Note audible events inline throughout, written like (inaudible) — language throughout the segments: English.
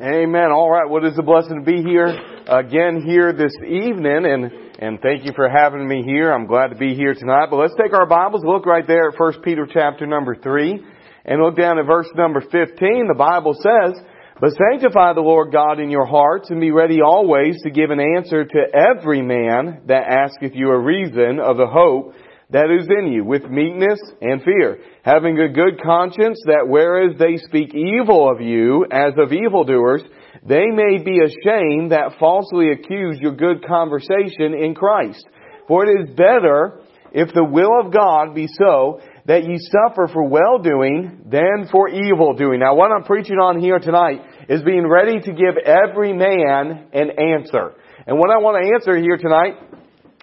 Amen. All right. Well, it is a blessing to be here again here this evening, and and thank you for having me here. I'm glad to be here tonight. But let's take our Bibles, look right there at First Peter chapter number three, and look down at verse number 15. The Bible says, "But sanctify the Lord God in your hearts, and be ready always to give an answer to every man that asketh you a reason of the hope." That is in you with meekness and fear, having a good conscience that whereas they speak evil of you as of evildoers, they may be ashamed that falsely accuse your good conversation in Christ. For it is better, if the will of God be so, that ye suffer for well doing than for evil doing. Now what I'm preaching on here tonight is being ready to give every man an answer. And what I want to answer here tonight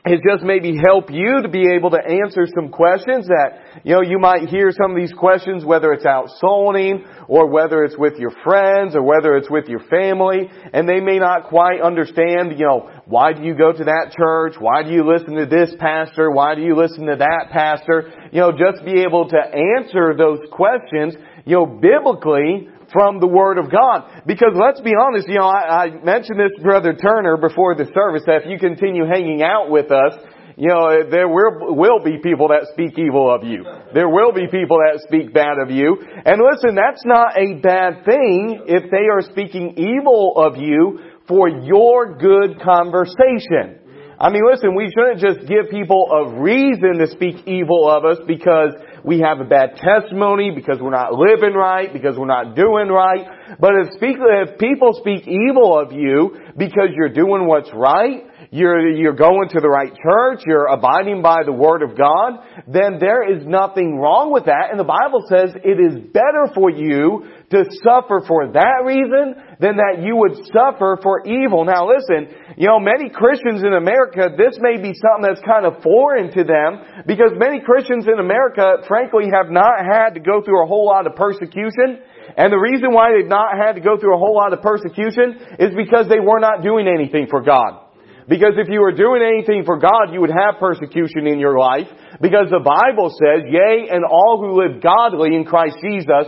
is just maybe help you to be able to answer some questions that, you know, you might hear some of these questions, whether it's out souling, or whether it's with your friends, or whether it's with your family, and they may not quite understand, you know, why do you go to that church? Why do you listen to this pastor? Why do you listen to that pastor? You know, just be able to answer those questions, you know, biblically, from the Word of God. Because let's be honest, you know, I, I mentioned this Brother Turner before the service that if you continue hanging out with us, you know, there will, will be people that speak evil of you. There will be people that speak bad of you. And listen, that's not a bad thing if they are speaking evil of you for your good conversation. I mean, listen, we shouldn't just give people a reason to speak evil of us because we have a bad testimony, because we're not living right, because we're not doing right. But if, speak, if people speak evil of you because you're doing what's right, you're, you're going to the right church, you're abiding by the Word of God, then there is nothing wrong with that. And the Bible says it is better for you to suffer for that reason than that you would suffer for evil. Now listen, you know, many Christians in America, this may be something that's kind of foreign to them because many Christians in America, frankly, have not had to go through a whole lot of persecution. And the reason why they've not had to go through a whole lot of persecution is because they were not doing anything for God. Because if you were doing anything for God, you would have persecution in your life. Because the Bible says, yea, and all who live godly in Christ Jesus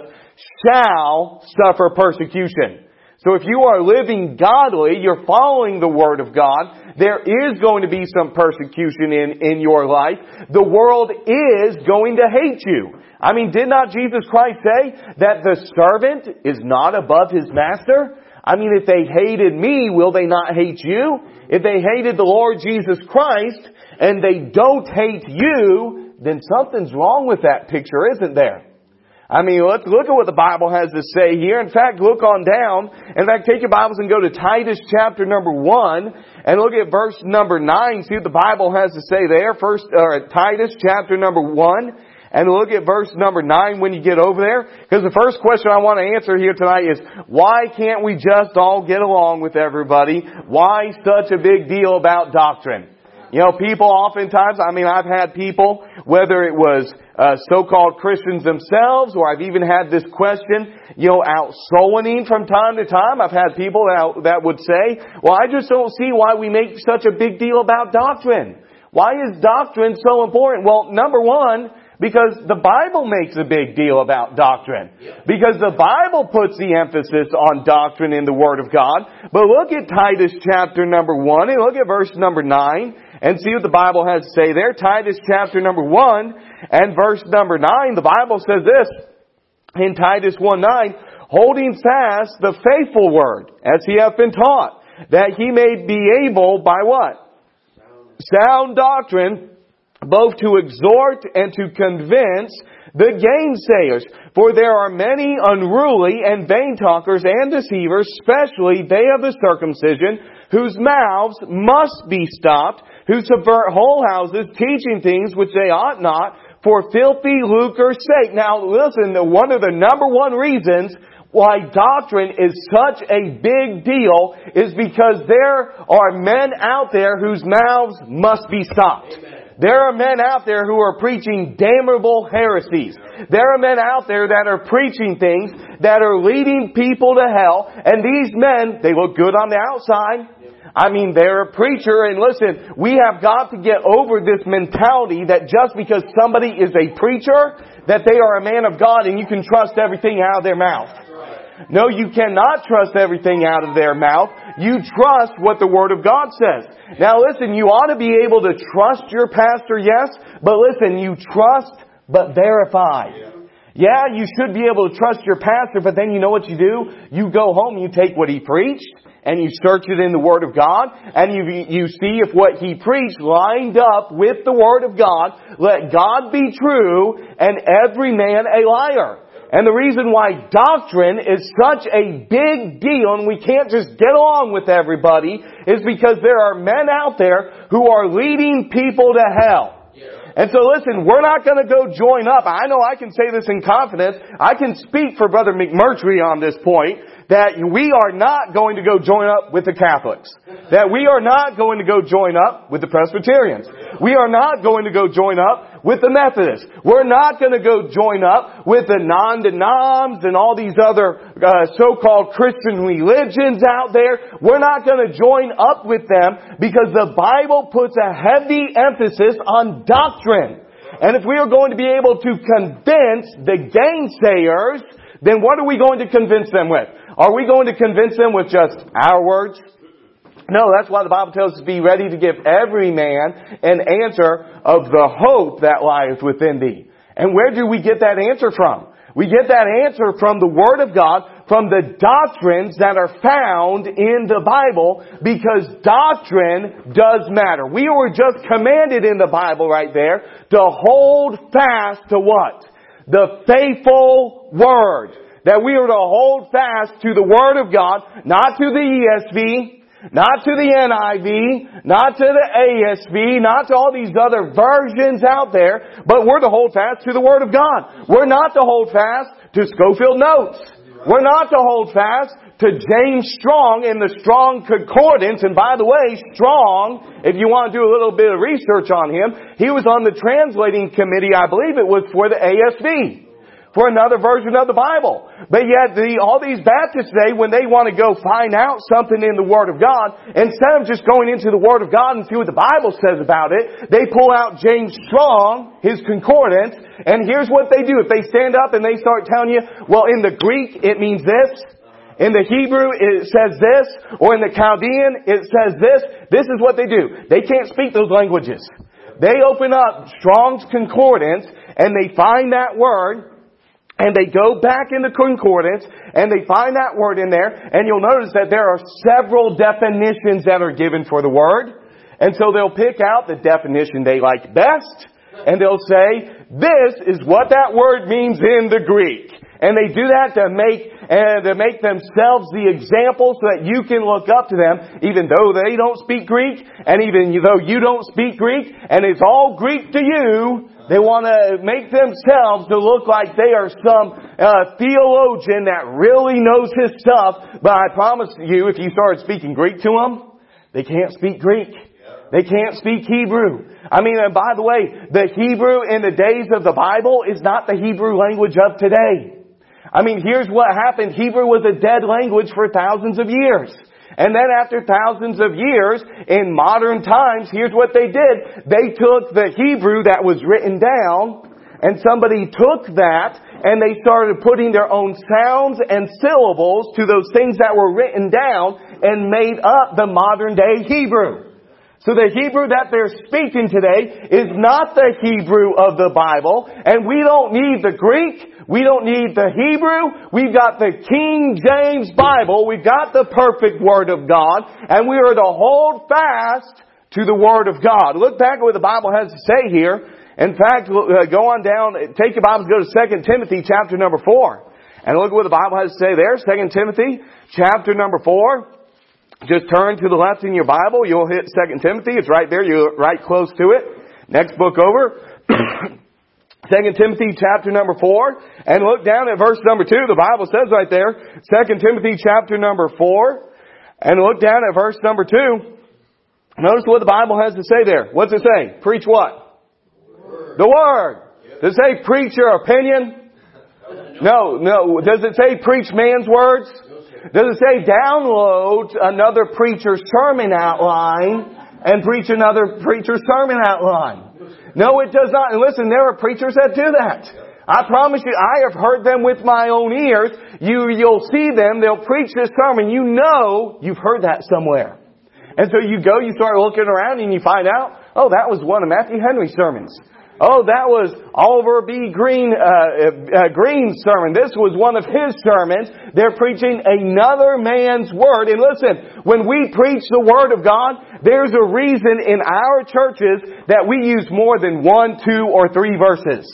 shall suffer persecution. So if you are living godly, you're following the Word of God, there is going to be some persecution in, in your life. The world is going to hate you. I mean, did not Jesus Christ say that the servant is not above his master? I mean, if they hated me, will they not hate you? If they hated the Lord Jesus Christ and they don't hate you, then something's wrong with that picture, isn't there? I mean, let's look at what the Bible has to say here. In fact, look on down. In fact, take your Bibles and go to Titus chapter number one and look at verse number nine. See what the Bible has to say there. First, uh, Titus chapter number one and look at verse number nine when you get over there. Because the first question I want to answer here tonight is, why can't we just all get along with everybody? Why such a big deal about doctrine? You know, people oftentimes, I mean, I've had people, whether it was uh, so-called Christians themselves, or I've even had this question, you know, out souling from time to time. I've had people that, that would say, well, I just don't see why we make such a big deal about doctrine. Why is doctrine so important? Well, number one, because the Bible makes a big deal about doctrine. Because the Bible puts the emphasis on doctrine in the Word of God. But look at Titus chapter number 1 and look at verse number 9 and see what the Bible has to say there. Titus chapter number 1 and verse number 9, the Bible says this in Titus 1 9, holding fast the faithful word as he hath been taught, that he may be able by what? Sound doctrine, both to exhort and to convince the gainsayers. For there are many unruly and vain talkers and deceivers, especially they of the circumcision, whose mouths must be stopped, who subvert whole houses, teaching things which they ought not, for filthy lucre's sake. Now listen, one of the number one reasons why doctrine is such a big deal is because there are men out there whose mouths must be stopped. Amen. There are men out there who are preaching damnable heresies. There are men out there that are preaching things that are leading people to hell. And these men, they look good on the outside. I mean, they're a preacher and listen, we have got to get over this mentality that just because somebody is a preacher, that they are a man of God and you can trust everything out of their mouth. No, you cannot trust everything out of their mouth. You trust what the Word of God says. Now listen, you ought to be able to trust your pastor, yes, but listen, you trust but verify. Yeah, you should be able to trust your pastor, but then you know what you do? You go home, you take what he preached, and you search it in the Word of God, and you, you see if what he preached lined up with the Word of God. Let God be true, and every man a liar. And the reason why doctrine is such a big deal and we can't just get along with everybody is because there are men out there who are leading people to hell. And so listen, we're not going to go join up. I know I can say this in confidence. I can speak for Brother McMurtry on this point that we are not going to go join up with the Catholics. That we are not going to go join up with the Presbyterians. We are not going to go join up with the Methodists. We're not going to go join up with the non-denoms and all these other uh, so-called Christian religions out there. We're not going to join up with them because the Bible puts a heavy emphasis on doctrine. And if we are going to be able to convince the gainsayers, then what are we going to convince them with? Are we going to convince them with just our words? No, that's why the Bible tells us to be ready to give every man an answer of the hope that lieth within thee. And where do we get that answer from? We get that answer from the Word of God, from the doctrines that are found in the Bible, because doctrine does matter. We were just commanded in the Bible right there to hold fast to what? The faithful Word that we are to hold fast to the Word of God, not to the ESV, not to the NIV, not to the ASV, not to all these other versions out there, but we're to hold fast to the Word of God. We're not to hold fast to Scofield Notes. We're not to hold fast to James Strong in the Strong Concordance. And by the way, Strong, if you want to do a little bit of research on him, he was on the translating committee, I believe it was for the ASV for another version of the Bible. But yet the, all these Baptists today, when they want to go find out something in the Word of God, instead of just going into the Word of God and see what the Bible says about it, they pull out James Strong, his concordance, and here's what they do. If they stand up and they start telling you, well in the Greek it means this, in the Hebrew it says this, or in the Chaldean it says this, this is what they do. They can't speak those languages. They open up Strong's concordance and they find that word and they go back in the concordance and they find that word in there and you'll notice that there are several definitions that are given for the word. And so they'll pick out the definition they like best and they'll say, this is what that word means in the Greek. And they do that to make, uh, to make themselves the example so that you can look up to them even though they don't speak Greek and even though you don't speak Greek and it's all Greek to you, they want to make themselves to look like they are some uh, theologian that really knows his stuff. But I promise you, if you started speaking Greek to them, they can't speak Greek. They can't speak Hebrew. I mean, and by the way, the Hebrew in the days of the Bible is not the Hebrew language of today. I mean, here's what happened. Hebrew was a dead language for thousands of years. And then after thousands of years, in modern times, here's what they did. They took the Hebrew that was written down, and somebody took that, and they started putting their own sounds and syllables to those things that were written down, and made up the modern day Hebrew. So the Hebrew that they're speaking today is not the Hebrew of the Bible, and we don't need the Greek, we don't need the Hebrew. We've got the King James Bible. We've got the perfect Word of God. And we are to hold fast to the Word of God. Look back at what the Bible has to say here. In fact, uh, go on down, take your Bibles, go to 2 Timothy chapter number 4. And look at what the Bible has to say there. 2 Timothy chapter number 4. Just turn to the left in your Bible. You'll hit 2 Timothy. It's right there. You're right close to it. Next book over. (clears throat) Second Timothy chapter number four, and look down at verse number two. The Bible says right there, Second Timothy chapter number four, and look down at verse number two. Notice what the Bible has to say there. What's it say? Preach what? Word. The Word. Does it say preach your opinion? No, no. Does it say preach man's words? Does it say download another preacher's sermon outline and preach another preacher's sermon outline? No, it does not. And listen, there are preachers that do that. I promise you, I have heard them with my own ears. You, you'll see them, they'll preach this sermon. You know you've heard that somewhere. And so you go, you start looking around and you find out, oh, that was one of Matthew Henry's sermons. Oh, that was Oliver B. Greene, uh, uh, Greene's sermon. This was one of his sermons. They're preaching another man's word. And listen, when we preach the word of God, there's a reason in our churches that we use more than one, two, or three verses.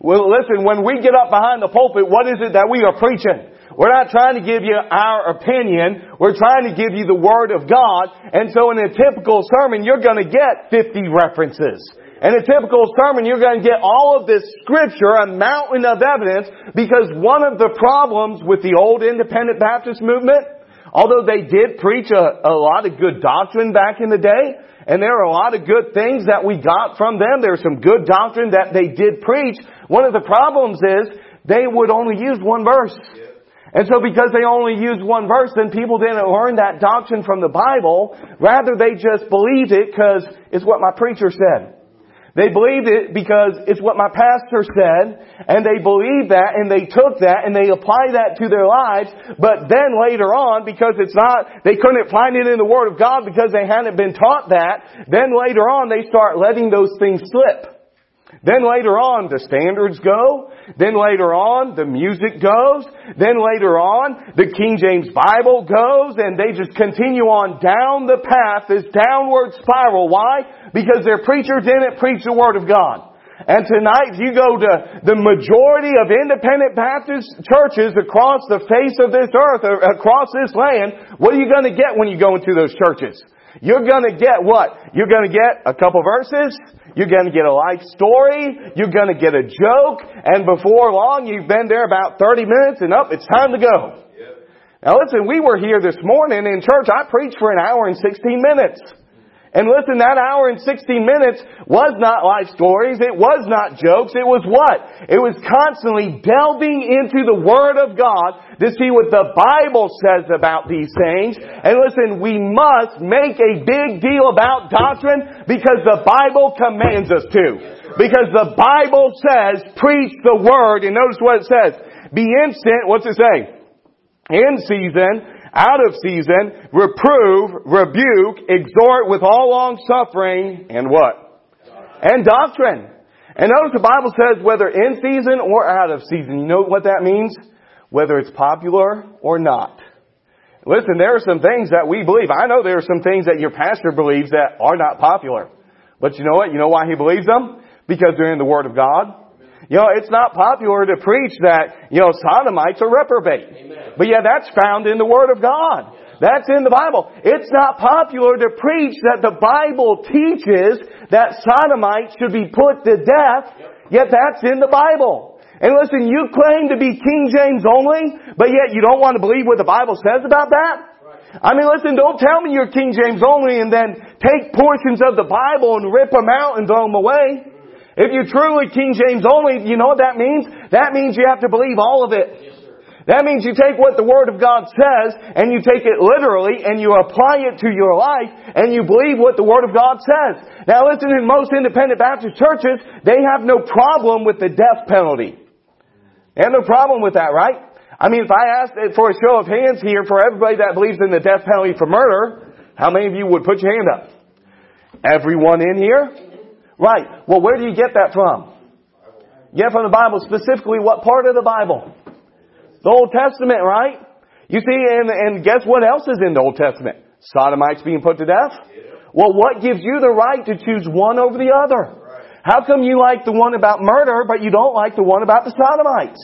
Well, listen, when we get up behind the pulpit, what is it that we are preaching? We're not trying to give you our opinion. We're trying to give you the Word of God. And so in a typical sermon, you're going to get 50 references. In a typical sermon, you're going to get all of this scripture, a mountain of evidence, because one of the problems with the old independent Baptist movement, although they did preach a, a lot of good doctrine back in the day, and there are a lot of good things that we got from them, there's some good doctrine that they did preach, one of the problems is they would only use one verse. And so because they only used one verse, then people didn't learn that doctrine from the Bible. Rather, they just believed it because it's what my preacher said. They believed it because it's what my pastor said, and they believed that, and they took that, and they applied that to their lives, but then later on, because it's not, they couldn't find it in the Word of God because they hadn't been taught that, then later on they start letting those things slip. Then later on, the standards go. Then later on, the music goes. Then later on, the King James Bible goes, and they just continue on down the path, this downward spiral. Why? Because their preacher didn't preach the Word of God. And tonight, if you go to the majority of independent Baptist churches across the face of this earth, across this land, what are you going to get when you go into those churches? You're going to get what? You're going to get a couple verses. You're going to get a life story. You're going to get a joke. And before long, you've been there about 30 minutes and up, it's time to go. Now listen, we were here this morning in church. I preached for an hour and 16 minutes. And listen, that hour and 16 minutes was not life stories. It was not jokes. It was what? It was constantly delving into the Word of God to see what the Bible says about these things. And listen, we must make a big deal about doctrine because the Bible commands us to. Because the Bible says, preach the Word. And notice what it says. Be instant, what's it say? In season, out of season, reprove, rebuke, exhort with all long suffering, and what? And doctrine. And notice the Bible says whether in season or out of season. You know what that means? Whether it's popular or not. Listen, there are some things that we believe. I know there are some things that your pastor believes that are not popular. But you know what? You know why he believes them? Because they're in the Word of God. You know, it's not popular to preach that, you know, sodomites are reprobate. Amen. But yeah, that's found in the Word of God. That's in the Bible. It's not popular to preach that the Bible teaches that sodomites should be put to death, yet that's in the Bible. And listen, you claim to be King James only, but yet you don't want to believe what the Bible says about that? I mean, listen, don't tell me you're King James only and then take portions of the Bible and rip them out and throw them away. If you're truly King James only, you know what that means? That means you have to believe all of it. That means you take what the Word of God says and you take it literally and you apply it to your life and you believe what the Word of God says. Now listen, in most independent Baptist churches, they have no problem with the death penalty. They have no problem with that, right? I mean, if I asked for a show of hands here for everybody that believes in the death penalty for murder, how many of you would put your hand up? Everyone in here? Right. Well, where do you get that from? Get from the Bible. Specifically, what part of the Bible? The Old Testament, right? You see, and, and guess what else is in the Old Testament? Sodomites being put to death? Well, what gives you the right to choose one over the other? How come you like the one about murder, but you don't like the one about the Sodomites?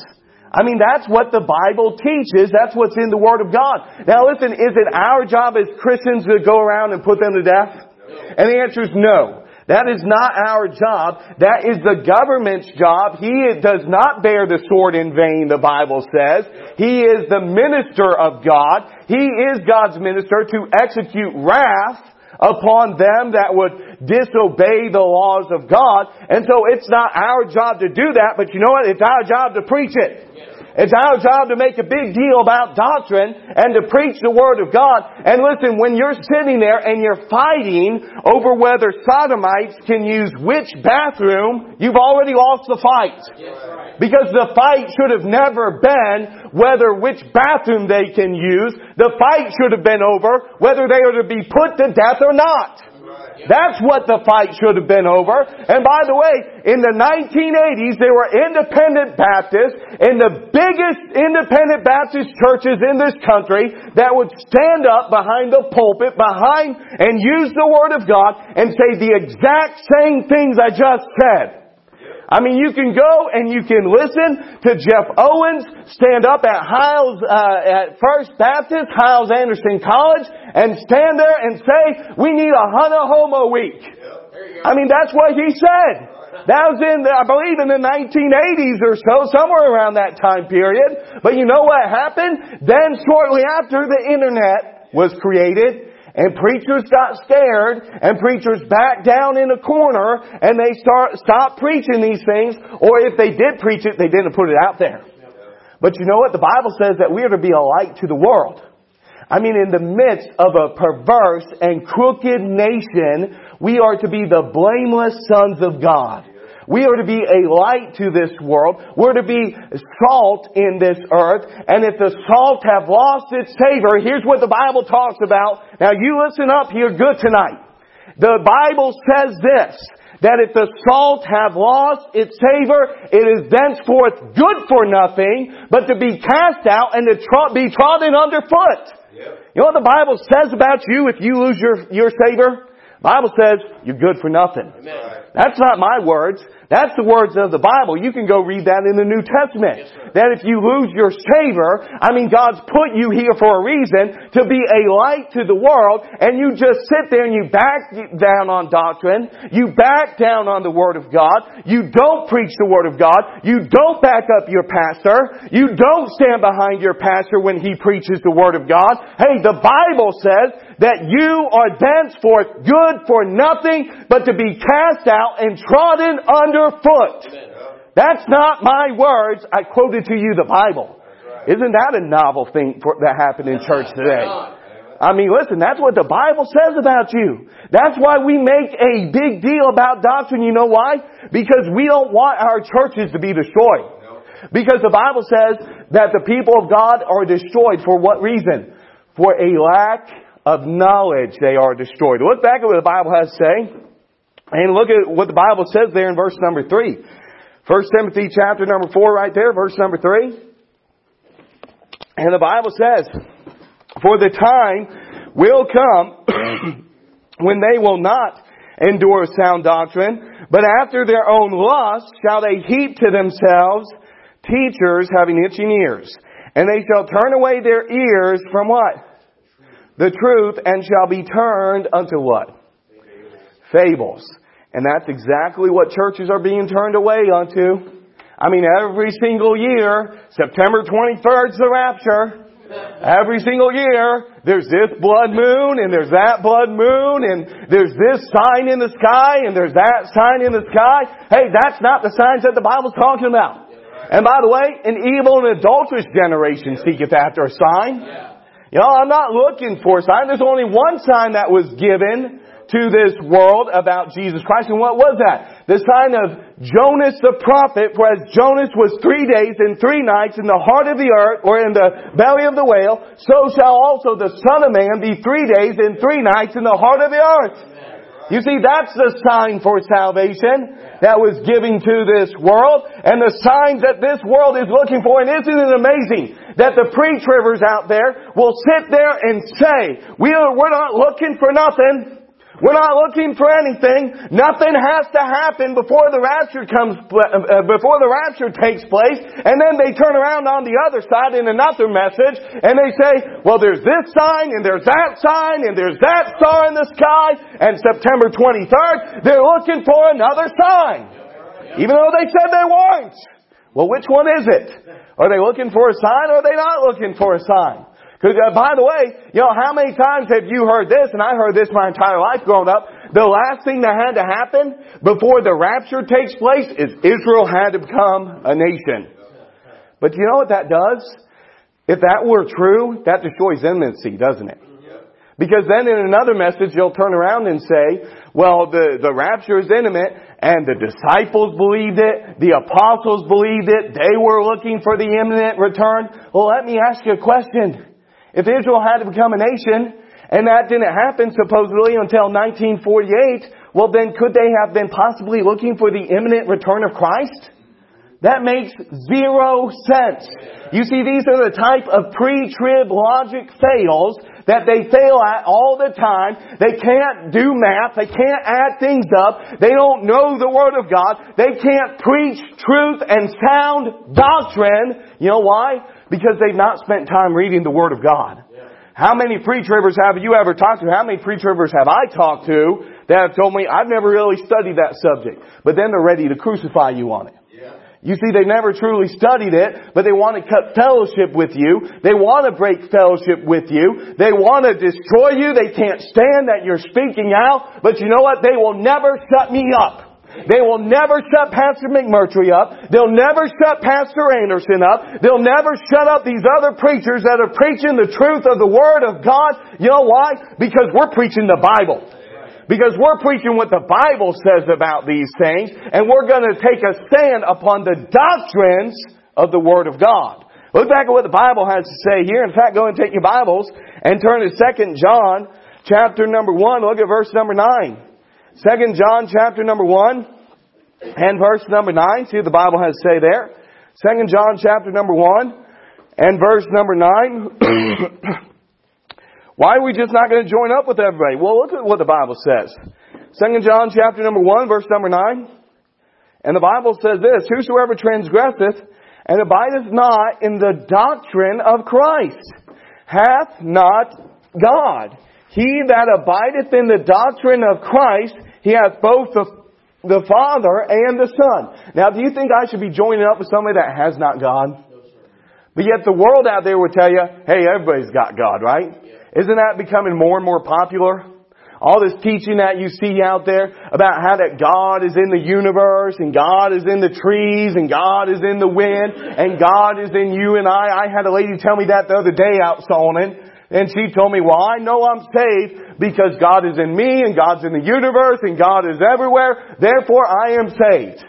I mean, that's what the Bible teaches. That's what's in the Word of God. Now listen, is it our job as Christians to go around and put them to death? And the answer is no. That is not our job. That is the government's job. He does not bear the sword in vain, the Bible says. He is the minister of God. He is God's minister to execute wrath upon them that would disobey the laws of God. And so it's not our job to do that, but you know what? It's our job to preach it. It's our job to make a big deal about doctrine and to preach the Word of God. And listen, when you're sitting there and you're fighting over whether sodomites can use which bathroom, you've already lost the fight. Because the fight should have never been whether which bathroom they can use. The fight should have been over whether they are to be put to death or not. That's what the fight should have been over. And by the way, in the 1980s, there were independent Baptists in the biggest independent Baptist churches in this country that would stand up behind the pulpit, behind, and use the Word of God and say the exact same things I just said. I mean, you can go and you can listen to Jeff Owens stand up at Hyles, uh, at First Baptist, Hyles Anderson College, and stand there and say, we need a Hana Homo week. I mean, that's what he said. That was in, the, I believe, in the 1980s or so, somewhere around that time period. But you know what happened? Then shortly after, the internet was created, and preachers got scared and preachers backed down in a corner and they start, stopped preaching these things or if they did preach it, they didn't put it out there. But you know what? The Bible says that we are to be a light to the world. I mean, in the midst of a perverse and crooked nation, we are to be the blameless sons of God. We are to be a light to this world. We're to be salt in this earth. And if the salt have lost its savor, here's what the Bible talks about. Now you listen up here good tonight. The Bible says this, that if the salt have lost its savor, it is thenceforth good for nothing, but to be cast out and to be trodden underfoot. Yep. You know what the Bible says about you if you lose your, your savor? The Bible says you're good for nothing. Amen. That's not my words. That's the words of the Bible. You can go read that in the New Testament. Yes, that if you lose your savor, I mean, God's put you here for a reason to be a light to the world, and you just sit there and you back down on doctrine. You back down on the Word of God. You don't preach the Word of God. You don't back up your pastor. You don't stand behind your pastor when he preaches the Word of God. Hey, the Bible says that you are thenceforth good for nothing but to be cast out and trodden under underfoot. That's not my words. I quoted to you the Bible. Isn't that a novel thing for, that happened in church today? I mean, listen, that's what the Bible says about you. That's why we make a big deal about doctrine. You know why? Because we don't want our churches to be destroyed. Because the Bible says that the people of God are destroyed for what reason? For a lack of knowledge they are destroyed. Look back at what the Bible has to say. And look at what the Bible says there in verse number 3. 1 Timothy chapter number 4 right there, verse number 3. And the Bible says, For the time will come (clears throat) when they will not endure sound doctrine, but after their own lust shall they heap to themselves teachers having itching ears. And they shall turn away their ears from what? The truth and shall be turned unto what? Fables. And that's exactly what churches are being turned away onto. I mean, every single year, September 23rd is the rapture. Every single year, there's this blood moon, and there's that blood moon, and there's this sign in the sky, and there's that sign in the sky. Hey, that's not the signs that the Bible's talking about. And by the way, an evil and adulterous generation seeketh after a sign. You know, I'm not looking for a sign. There's only one sign that was given to this world about Jesus Christ. And what was that? The sign of Jonas the prophet, for as Jonas was three days and three nights in the heart of the earth, or in the belly of the whale, so shall also the Son of Man be three days and three nights in the heart of the earth. You see, that's the sign for salvation that was given to this world and the signs that this world is looking for. And isn't it amazing that the pre-trivers out there will sit there and say, we are, we're not looking for nothing. We're not looking for anything. Nothing has to happen before the rapture comes, uh, before the rapture takes place. And then they turn around on the other side in another message and they say, well, there's this sign and there's that sign and there's that star in the sky. And September 23rd, they're looking for another sign. Even though they said they weren't. Well, which one is it? Are they looking for a sign or are they not looking for a sign? Because, uh, by the way, you know, how many times have you heard this, and I heard this my entire life growing up, the last thing that had to happen before the rapture takes place is Israel had to become a nation. But you know what that does? If that were true, that destroys imminency, doesn't it? Because then in another message, you'll turn around and say, well, the, the rapture is imminent, and the disciples believed it, the apostles believed it, they were looking for the imminent return. Well, let me ask you a question. If Israel had to become a nation, and that didn't happen supposedly until 1948, well then could they have been possibly looking for the imminent return of Christ? That makes zero sense. You see, these are the type of pre-trib logic fails that they fail at all the time. They can't do math. They can't add things up. They don't know the Word of God. They can't preach truth and sound doctrine. You know why? Because they've not spent time reading the Word of God. How many pre-tribbers have you ever talked to? How many pre-tribbers have I talked to that have told me, I've never really studied that subject, but then they're ready to crucify you on it. You see, they never truly studied it, but they want to cut fellowship with you. They want to break fellowship with you. They want to destroy you. They can't stand that you're speaking out. But you know what? They will never shut me up. They will never shut Pastor McMurtry up. They'll never shut Pastor Anderson up. They'll never shut up these other preachers that are preaching the truth of the Word of God. You know why? Because we're preaching the Bible. Because we're preaching what the Bible says about these things, and we're going to take a stand upon the doctrines of the Word of God. Look back at what the Bible has to say here. In fact, go and take your Bibles and turn to 2 John chapter number 1. Look at verse number 9. 2 John chapter number 1 and verse number 9. See what the Bible has to say there. 2 John chapter number 1 and verse number 9. (clears throat) Why are we just not going to join up with everybody? Well, look at what the Bible says. 2 John chapter number 1, verse number 9. And the Bible says this, Whosoever transgresseth and abideth not in the doctrine of Christ hath not God. He that abideth in the doctrine of Christ, he hath both the, the Father and the Son. Now, do you think I should be joining up with somebody that has not God? But yet the world out there would tell you, hey, everybody's got God, right? Isn't that becoming more and more popular? All this teaching that you see out there about how that God is in the universe and God is in the trees and God is in the wind and God is in you and I. I had a lady tell me that the other day out Solomon and she told me, well, I know I'm saved because God is in me and God's in the universe and God is everywhere. Therefore I am saved.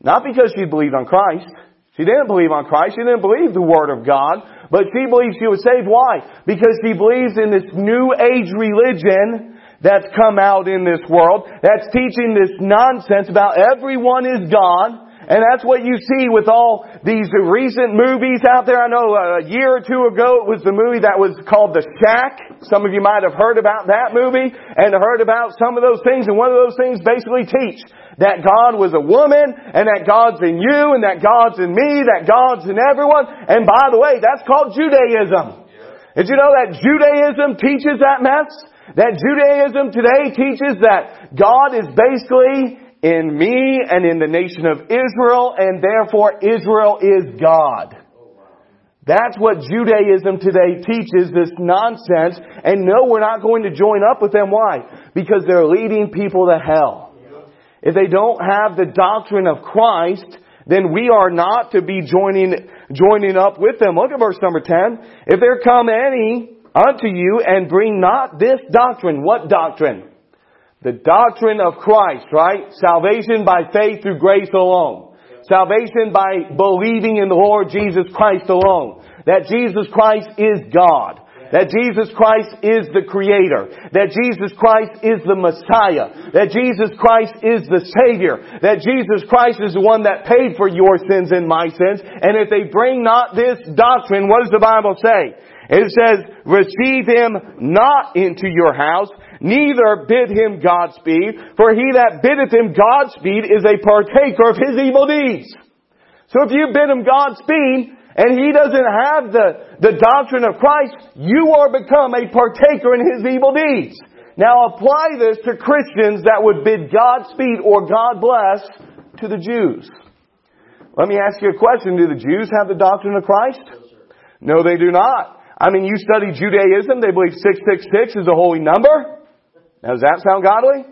Not because she believed on Christ. She didn't believe on Christ. She didn't believe the Word of God. But she believes she was saved. Why? Because she believes in this new age religion that's come out in this world that's teaching this nonsense about everyone is God. And that's what you see with all these recent movies out there. I know uh, a year or two ago it was the movie that was called The Shack. Some of you might have heard about that movie and heard about some of those things. And one of those things basically teach that God was a woman, and that God's in you, and that God's in me, that God's in everyone. And by the way, that's called Judaism. Did you know that Judaism teaches that mess? That Judaism today teaches that God is basically in me and in the nation of Israel, and therefore Israel is God. That's what Judaism today teaches, this nonsense. And no, we're not going to join up with them. Why? Because they're leading people to hell. If they don't have the doctrine of Christ, then we are not to be joining, joining up with them. Look at verse number 10. If there come any unto you and bring not this doctrine, what doctrine? The doctrine of Christ, right? Salvation by faith through grace alone. Salvation by believing in the Lord Jesus Christ alone. That Jesus Christ is God that Jesus Christ is the Creator, that Jesus Christ is the Messiah, that Jesus Christ is the Savior, that Jesus Christ is the one that paid for your sins and my sins, and if they bring not this doctrine, what does the Bible say? It says, receive him not into your house, neither bid him Godspeed, for he that biddeth him Godspeed is a partaker of his evil deeds. So if you bid him Godspeed, and he doesn't have the, the doctrine of Christ, you are become a partaker in his evil deeds. Now apply this to Christians that would bid Godspeed or God bless to the Jews. Let me ask you a question. Do the Jews have the doctrine of Christ? No, they do not. I mean, you study Judaism, they believe 666 is a holy number. Now, does that sound godly?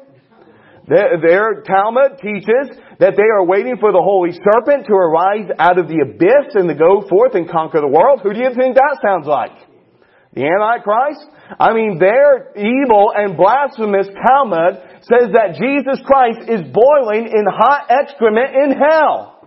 their, Talmud teaches that they are waiting for the holy serpent to arise out of the abyss and to go forth and conquer the world. Who do you think that sounds like? The Antichrist? I mean, their evil and blasphemous Talmud says that Jesus Christ is boiling in hot excrement in hell.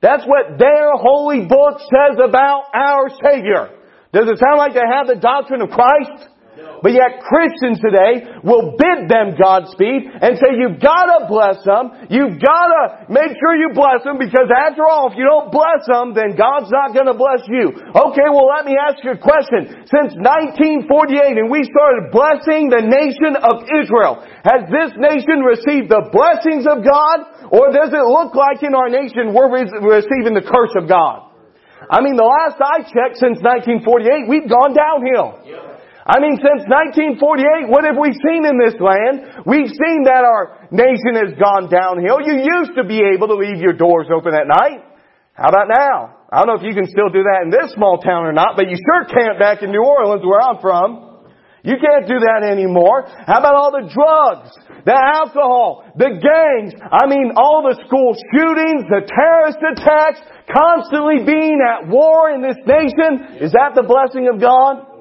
That's what their holy book says about our Savior. Does it sound like they have the doctrine of Christ? But yet Christians today will bid them Godspeed and say you've gotta bless them. You've gotta make sure you bless them because after all, if you don't bless them, then God's not gonna bless you. Okay, well let me ask you a question. Since 1948 and we started blessing the nation of Israel, has this nation received the blessings of God or does it look like in our nation we're receiving the curse of God? I mean, the last I checked since 1948, we've gone downhill. I mean, since 1948, what have we seen in this land? We've seen that our nation has gone downhill. You used to be able to leave your doors open at night. How about now? I don't know if you can still do that in this small town or not, but you sure can't back in New Orleans where I'm from. You can't do that anymore. How about all the drugs, the alcohol, the gangs? I mean, all the school shootings, the terrorist attacks, constantly being at war in this nation. Is that the blessing of God?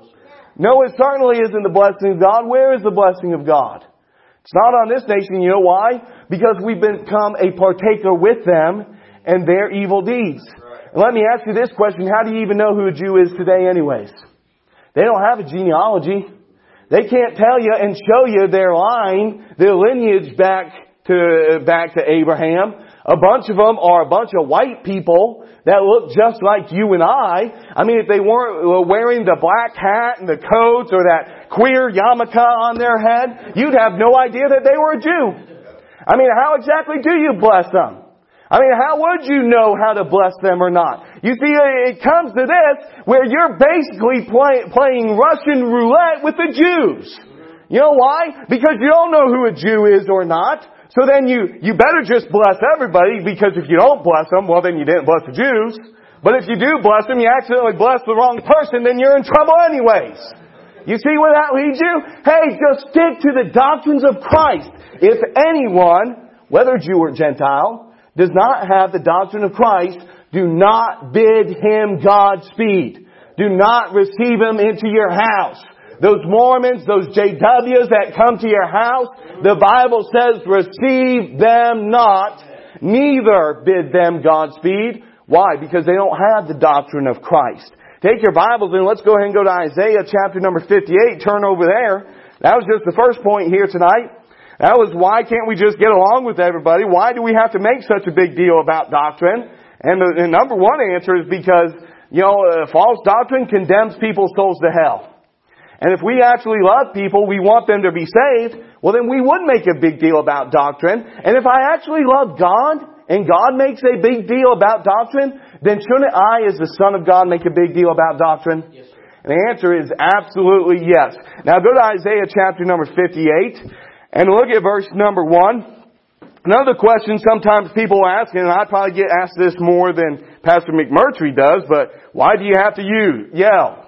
No, it certainly isn't the blessing of God. Where is the blessing of God? It's not on this nation. You know why? Because we've become a partaker with them and their evil deeds. And let me ask you this question. How do you even know who a Jew is today anyways? They don't have a genealogy. They can't tell you and show you their line, their lineage back to, back to Abraham. A bunch of them are a bunch of white people that look just like you and I. I mean, if they weren't uh, wearing the black hat and the coats or that queer yarmulke on their head, you'd have no idea that they were a Jew. I mean, how exactly do you bless them? I mean, how would you know how to bless them or not? You see, it comes to this where you're basically play, playing Russian roulette with the Jews. You know why? Because you don't know who a Jew is or not. So then you, you better just bless everybody because if you don't bless them, well then you didn't bless the Jews. But if you do bless them, you accidentally bless the wrong person, then you're in trouble anyways. You see where that leads you? Hey, just stick to the doctrines of Christ. If anyone, whether Jew or Gentile, does not have the doctrine of Christ, do not bid him Godspeed. Do not receive him into your house. Those Mormons, those JWs that come to your house, the Bible says, receive them not, neither bid them Godspeed. Why? Because they don't have the doctrine of Christ. Take your Bibles and let's go ahead and go to Isaiah chapter number 58. Turn over there. That was just the first point here tonight. That was why can't we just get along with everybody? Why do we have to make such a big deal about doctrine? And the, number one answer is because, you know, uh, false doctrine condemns people's souls to hell. And if we actually love people, we want them to be saved, well then we would make a big deal about doctrine. And if I actually love God, and God makes a big deal about doctrine, then shouldn't I, as the Son of God, make a big deal about doctrine? Yes, and the answer is absolutely yes. Now go to Isaiah chapter number 58, and look at verse number 1. Another question sometimes people ask, and I probably get asked this more than Pastor McMurtry does, but why do you have to use, yell?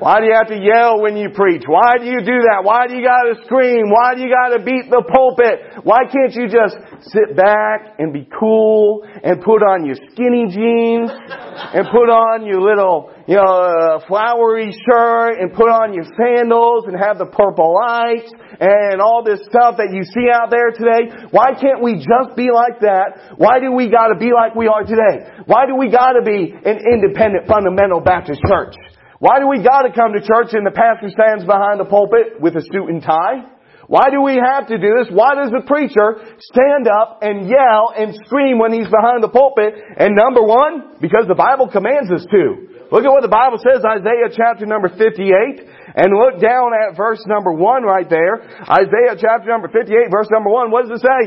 Why do you have to yell when you preach? Why do you do that? Why do you gotta scream? Why do you gotta beat the pulpit? Why can't you just sit back and be cool and put on your skinny jeans and put on your little, you know, uh, flowery shirt and put on your sandals and have the purple lights and all this stuff that you see out there today? Why can't we just be like that? Why do we gotta be like we are today? Why do we gotta be an independent fundamental Baptist church? Why do we gotta come to church and the pastor stands behind the pulpit with a suit and tie? Why do we have to do this? Why does the preacher stand up and yell and scream when he's behind the pulpit? And number one, because the Bible commands us to. Look at what the Bible says, Isaiah chapter number 58, and look down at verse number 1 right there. Isaiah chapter number 58, verse number 1, what does it say?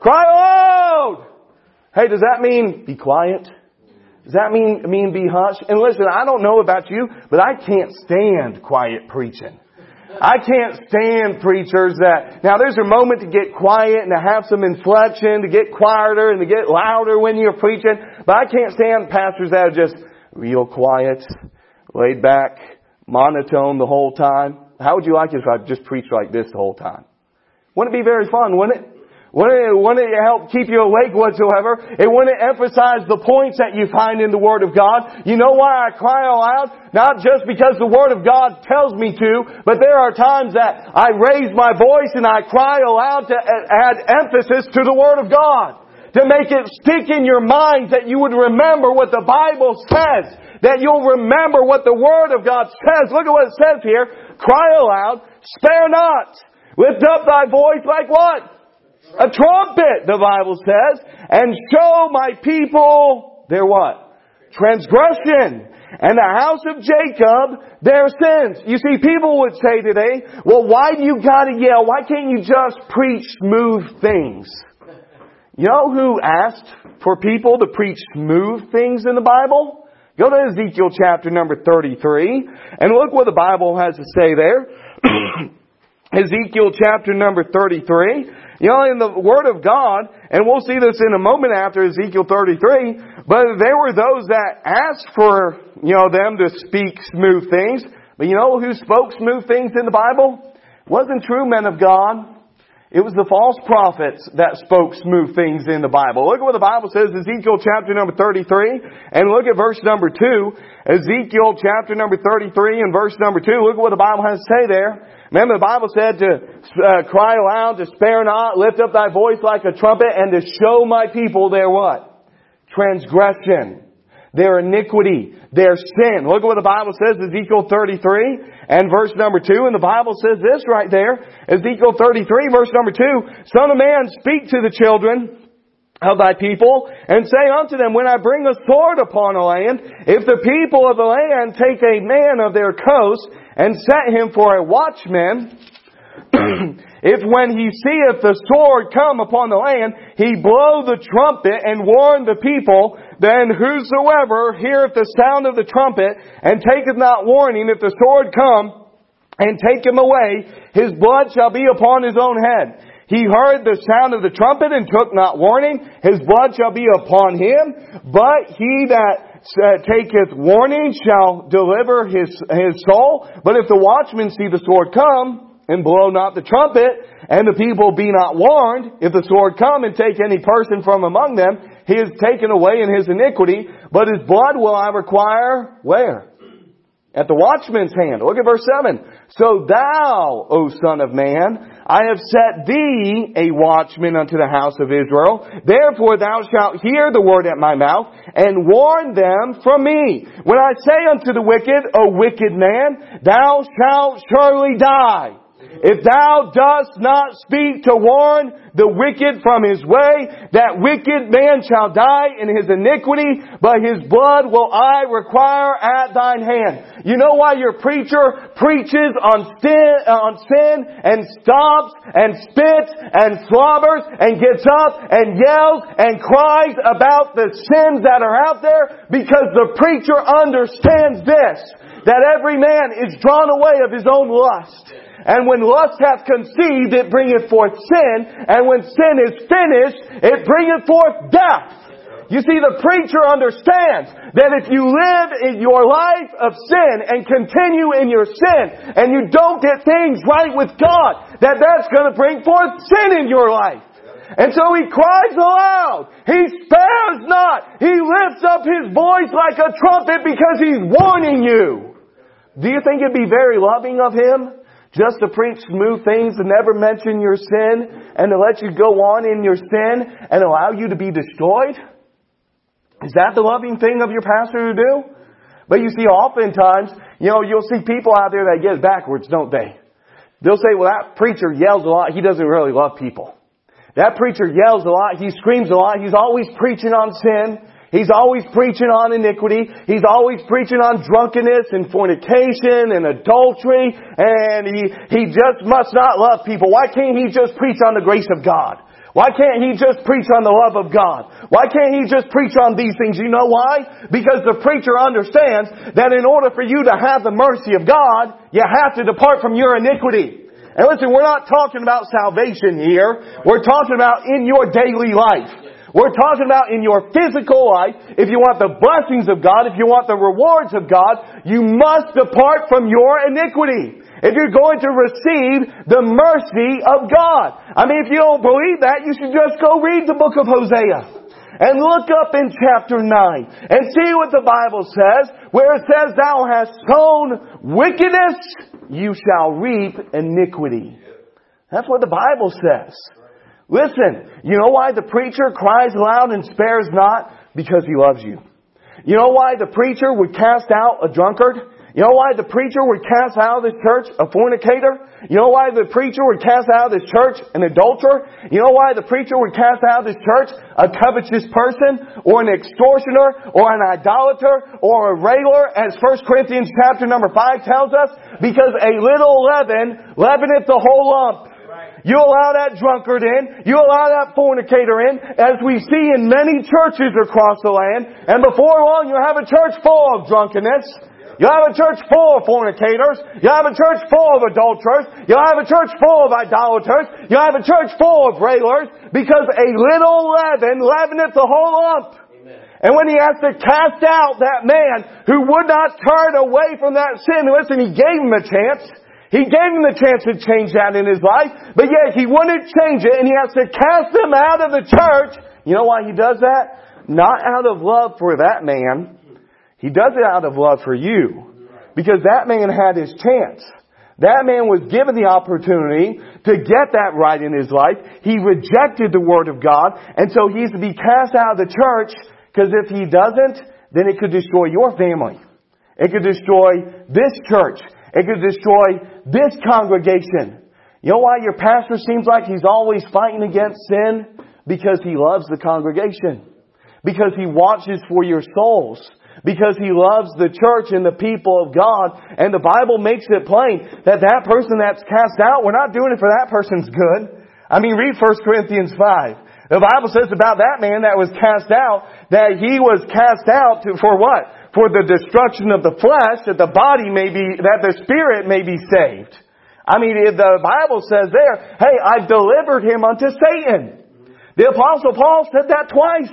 Cry aloud! Hey, does that mean be quiet? Does that mean, mean be hushed? And listen, I don't know about you, but I can't stand quiet preaching. I can't stand preachers that, now there's a moment to get quiet and to have some inflection, to get quieter and to get louder when you're preaching, but I can't stand pastors that are just real quiet, laid back, monotone the whole time. How would you like it if I just preached like this the whole time? Wouldn't it be very fun, wouldn't it? Wouldn't it, help keep you awake whatsoever? It wouldn't emphasize the points that you find in the Word of God. You know why I cry aloud? Not just because the Word of God tells me to, but there are times that I raise my voice and I cry aloud to add emphasis to the Word of God. To make it stick in your mind that you would remember what the Bible says. That you'll remember what the Word of God says. Look at what it says here. Cry aloud, spare not. Lift up thy voice like what? A trumpet, the Bible says, and show my people their what? Transgression. And the house of Jacob their sins. You see, people would say today, well, why do you gotta yell? Why can't you just preach smooth things? You know who asked for people to preach smooth things in the Bible? Go to Ezekiel chapter number 33 and look what the Bible has to say there. (clears throat) Ezekiel chapter number 33 you know, in the Word of God, and we'll see this in a moment after Ezekiel 33, but there were those that asked for, you know, them to speak smooth things. But you know who spoke smooth things in the Bible? Wasn't true men of God. It was the false prophets that spoke smooth things in the Bible. Look at what the Bible says, Ezekiel chapter number 33, and look at verse number 2. Ezekiel chapter number 33 and verse number 2. Look at what the Bible has to say there. Remember the Bible said to uh, cry aloud, to spare not, lift up thy voice like a trumpet, and to show my people their what? Transgression. Their iniquity. Their sin. Look at what the Bible says, Ezekiel 33 and verse number 2. And the Bible says this right there. Ezekiel 33 verse number 2. Son of man, speak to the children of thy people, and say unto them, When I bring a sword upon a land, if the people of the land take a man of their coast, and set him for a watchman, (clears throat) if when he seeth the sword come upon the land, he blow the trumpet and warn the people, then whosoever heareth the sound of the trumpet and taketh not warning, if the sword come and take him away, his blood shall be upon his own head. He heard the sound of the trumpet and took not warning. His blood shall be upon him. But he that uh, taketh warning shall deliver his, his soul. But if the watchman see the sword come, and blow not the trumpet, and the people be not warned, if the sword come and take any person from among them, he is taken away in his iniquity, but his blood will I require where? At the watchman's hand. Look at verse 7. So thou, O son of man, I have set thee a watchman unto the house of Israel. Therefore thou shalt hear the word at my mouth, and warn them from me. When I say unto the wicked, O wicked man, thou shalt surely die. If thou dost not speak to warn the wicked from his way, that wicked man shall die in his iniquity, but his blood will I require at thine hand. You know why your preacher preaches on sin, uh, on sin and stops and spits and slobbers and gets up and yells and cries about the sins that are out there? Because the preacher understands this, that every man is drawn away of his own lust. And when lust hath conceived, it bringeth forth sin. And when sin is finished, it bringeth forth death. You see, the preacher understands that if you live in your life of sin and continue in your sin and you don't get things right with God, that that's going to bring forth sin in your life. And so he cries aloud. He spares not. He lifts up his voice like a trumpet because he's warning you. Do you think it'd be very loving of him just to preach smooth things and never mention your sin and to let you go on in your sin and allow you to be destroyed? Is that the loving thing of your pastor to do? But you see, oftentimes, you know, you'll see people out there that get backwards, don't they? They'll say, well, that preacher yells a lot. He doesn't really love people. That preacher yells a lot. He screams a lot. He's always preaching on sin. He's always preaching on iniquity. He's always preaching on drunkenness and fornication and adultery. And he, he just must not love people. Why can't he just preach on the grace of God? Why can't he just preach on the love of God? Why can't he just preach on these things? You know why? Because the preacher understands that in order for you to have the mercy of God, you have to depart from your iniquity. And listen, we're not talking about salvation here. We're talking about in your daily life. We're talking about in your physical life, if you want the blessings of God, if you want the rewards of God, you must depart from your iniquity. if you're going to receive the mercy of God. I mean, if you don't believe that, you should just go read the book of Hosea and look up in chapter 9 and see what the Bible says, where it says, Thou hast sown wickedness, you shall reap iniquity. That's what the Bible says. Listen, you know why the preacher cries aloud and spares not? Because he loves you. You know why the preacher would cast out a drunkard? You know why the preacher would cast out of this church a fornicator? You know why the preacher would cast out of this church an adulterer? You know why the preacher would cast out of this church a covetous person or an extortioner or an idolater or a railer as 1 Corinthians chapter number 5 tells us? Because a little leaven leaveneth the whole lump. You allow that drunkard in. You allow that fornicator in, as we see in many churches across the land. And before long, you'll have a church full of drunkenness. You'll have a church full of fornicators. You'll have a church full of adulterers. You'll have a church full of idolaters. You'll have a church full of railers. Because a little leaven leaveneth the whole lump. And when he has to cast out that man who would not turn away from that sin, listen, he gave him a chance. He gave him the chance to change that in his life, but yet he wouldn't change it and he has to cast them out of the church. You know why he does that? Not out of love for that man. He does it out of love for you. Because that man had his chance. That man was given the opportunity to get that right in his life. He rejected the Word of God, and so he's to be cast out of the church, because if he doesn't, then it could destroy your family. It could destroy this church. It could destroy this congregation. You know why your pastor seems like he's always fighting against sin? Because he loves the congregation. Because he watches for your souls. Because he loves the church and the people of God. And the Bible makes it plain that that person that's cast out, we're not doing it for that person's good. I mean, read 1 Corinthians 5. The Bible says about that man that was cast out, that he was cast out to, for what? For the destruction of the flesh, that the body may be, that the spirit may be saved. I mean, the Bible says there, hey, I've delivered him unto Satan. The apostle Paul said that twice.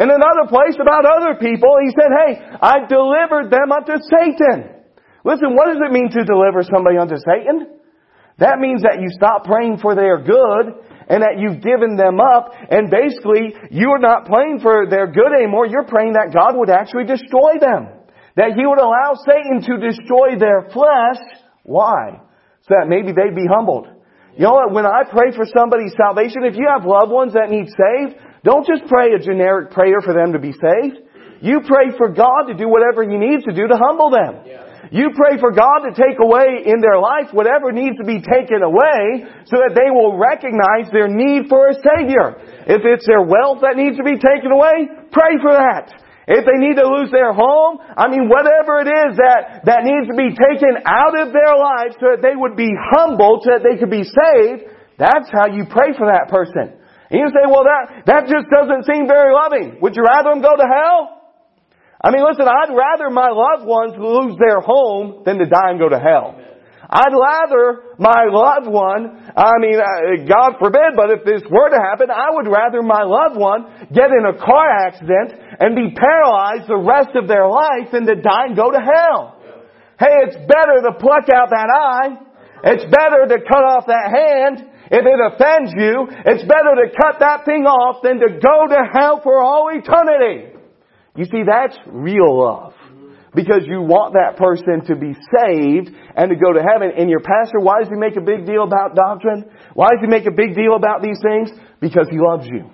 In another place about other people, he said, hey, I've delivered them unto Satan. Listen, what does it mean to deliver somebody unto Satan? That means that you stop praying for their good and that you've given them up and basically you're not praying for their good anymore. You're praying that God would actually destroy them. That He would allow Satan to destroy their flesh. Why? So that maybe they'd be humbled. You know what? When I pray for somebody's salvation, if you have loved ones that need saved, don't just pray a generic prayer for them to be saved. You pray for God to do whatever He needs to do to humble them. Yeah. You pray for God to take away in their life whatever needs to be taken away so that they will recognize their need for a Savior. If it's their wealth that needs to be taken away, pray for that. If they need to lose their home, I mean, whatever it is that, that needs to be taken out of their life so that they would be humbled, so that they could be saved, that's how you pray for that person. And you say, well, that, that just doesn't seem very loving. Would you rather them go to hell? I mean, listen, I'd rather my loved ones lose their home than to die and go to hell. I'd rather my loved one, I mean, uh, God forbid, but if this were to happen, I would rather my loved one get in a car accident and be paralyzed the rest of their life than to die and go to hell. Hey, it's better to pluck out that eye. It's better to cut off that hand. If it offends you, it's better to cut that thing off than to go to hell for all eternity. You see, that's real love. Because you want that person to be saved and to go to heaven. And your pastor, why does he make a big deal about doctrine? Why does he make a big deal about these things? Because he loves you.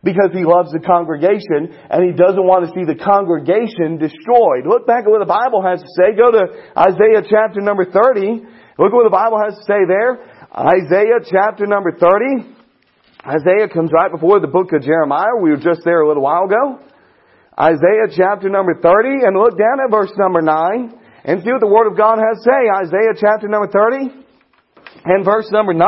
Because he loves the congregation and he doesn't want to see the congregation destroyed. Look back at what the Bible has to say. Go to Isaiah chapter number 30. Look at what the Bible has to say there. Isaiah chapter number 30. Isaiah comes right before the book of Jeremiah. We were just there a little while ago. Isaiah chapter number 30 and look down at verse number 9 and see what the Word of God has to say. Isaiah chapter number 30 and verse number 9.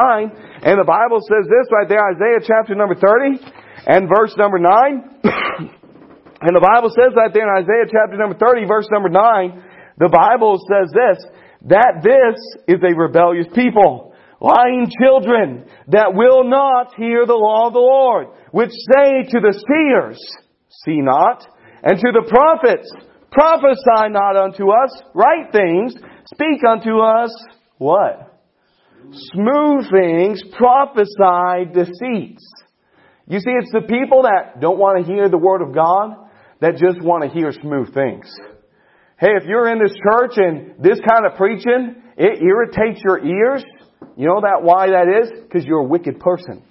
And the Bible says this right there, Isaiah chapter number 30 and verse number 9. (coughs) and the Bible says right there in Isaiah chapter number 30 verse number 9, the Bible says this, that this is a rebellious people, lying children that will not hear the law of the Lord, which say to the seers, see not, and to the prophets, prophesy not unto us right things, speak unto us what? Smooth things, prophesy deceits. You see, it's the people that don't want to hear the Word of God that just want to hear smooth things. Hey, if you're in this church and this kind of preaching, it irritates your ears, you know that why that is? Because you're a wicked person.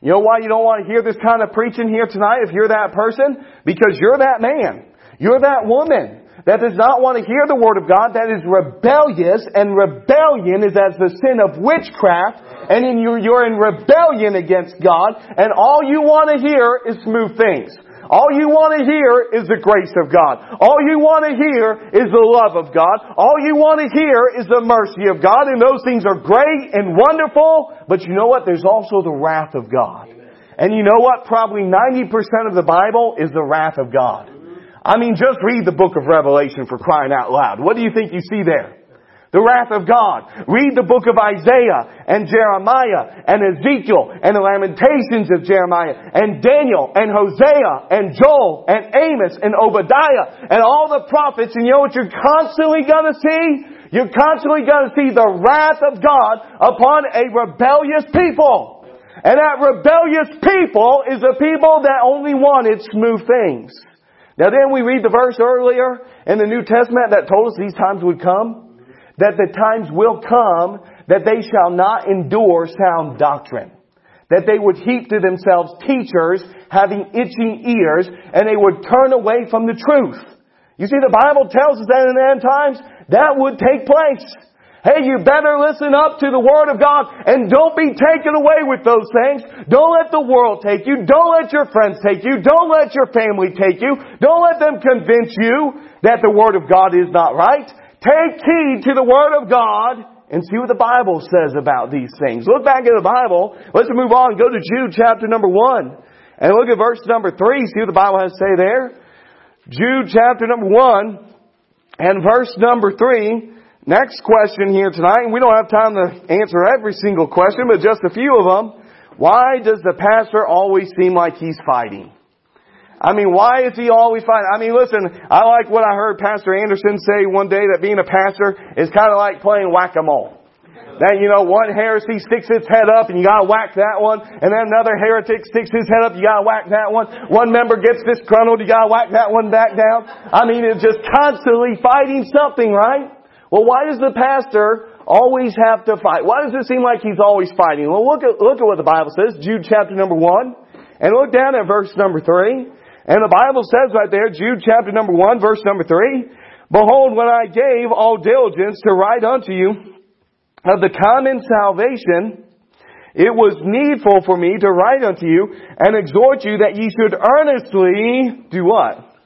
You know why you don't want to hear this kind of preaching here tonight if you're that person? Because you're that man. You're that woman that does not want to hear the Word of God, that is rebellious, and rebellion is as the sin of witchcraft, and in you, you're in rebellion against God, and all you want to hear is smooth things. All you want to hear is the grace of God. All you want to hear is the love of God. All you want to hear is the mercy of God, and those things are great and wonderful, but you know what? There's also the wrath of God. And you know what? Probably 90% of the Bible is the wrath of God. I mean, just read the book of Revelation for crying out loud. What do you think you see there? The wrath of God. Read the book of Isaiah and Jeremiah and Ezekiel and the Lamentations of Jeremiah and Daniel and Hosea and Joel and Amos and Obadiah and all the prophets and you know what you're constantly gonna see? You're constantly gonna see the wrath of God upon a rebellious people. And that rebellious people is a people that only wanted smooth things. Now then we read the verse earlier in the New Testament that told us these times would come. That the times will come that they shall not endure sound doctrine. That they would heap to themselves teachers having itching ears and they would turn away from the truth. You see, the Bible tells us that in the end times that would take place. Hey, you better listen up to the Word of God and don't be taken away with those things. Don't let the world take you. Don't let your friends take you. Don't let your family take you. Don't let them convince you that the Word of God is not right. Take heed to the Word of God and see what the Bible says about these things. Look back at the Bible. Let's move on. Go to Jude chapter number one and look at verse number three. See what the Bible has to say there. Jude chapter number one and verse number three. Next question here tonight, we don't have time to answer every single question, but just a few of them. Why does the pastor always seem like he's fighting? I mean, why is he always fighting? I mean, listen, I like what I heard Pastor Anderson say one day that being a pastor is kind of like playing whack-a-mole. That, you know, one heresy sticks its head up and you gotta whack that one, and then another heretic sticks his head up, you gotta whack that one. One member gets disgruntled, you gotta whack that one back down. I mean, it's just constantly fighting something, right? Well, why does the pastor always have to fight? Why does it seem like he's always fighting? Well, look at, look at what the Bible says, Jude chapter number one, and look down at verse number three. And the Bible says right there, Jude chapter number one, verse number three, Behold, when I gave all diligence to write unto you of the common salvation, it was needful for me to write unto you and exhort you that ye should earnestly do what?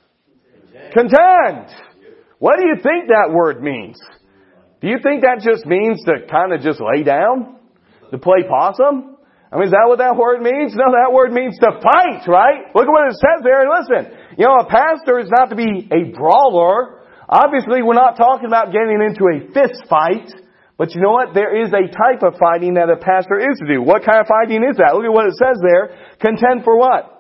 Contend. What do you think that word means? Do you think that just means to kind of just lay down? To play possum? I mean, is that what that word means? No, that word means to fight, right? Look at what it says there and listen. You know, a pastor is not to be a brawler. Obviously, we're not talking about getting into a fist fight. But you know what? There is a type of fighting that a pastor is to do. What kind of fighting is that? Look at what it says there. Contend for what?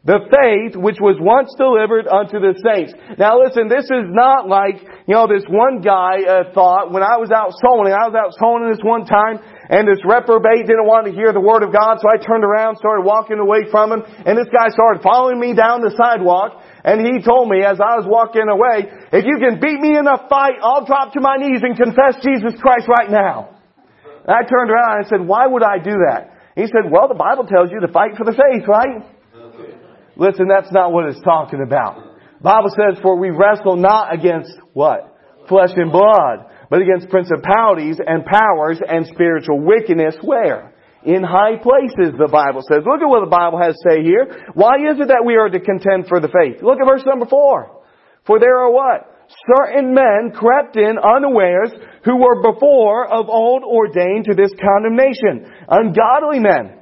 The faith which was once delivered unto the saints. Now listen, this is not like, you know, this one guy uh, thought, when I was out soulwinning, I was out soulwinning this one time, and this reprobate didn't want to hear the word of God, so I turned around, started walking away from him, and this guy started following me down the sidewalk, and he told me as I was walking away, if you can beat me in a fight, I'll drop to my knees and confess Jesus Christ right now. And I turned around and I said, why would I do that? He said, well, the Bible tells you to fight for the faith, right? Listen, that's not what it's talking about. Bible says, for we wrestle not against what? Flesh and blood, but against principalities and powers and spiritual wickedness where? In high places, the Bible says. Look at what the Bible has to say here. Why is it that we are to contend for the faith? Look at verse number four. For there are what? Certain men crept in unawares who were before of old ordained to this condemnation. Ungodly men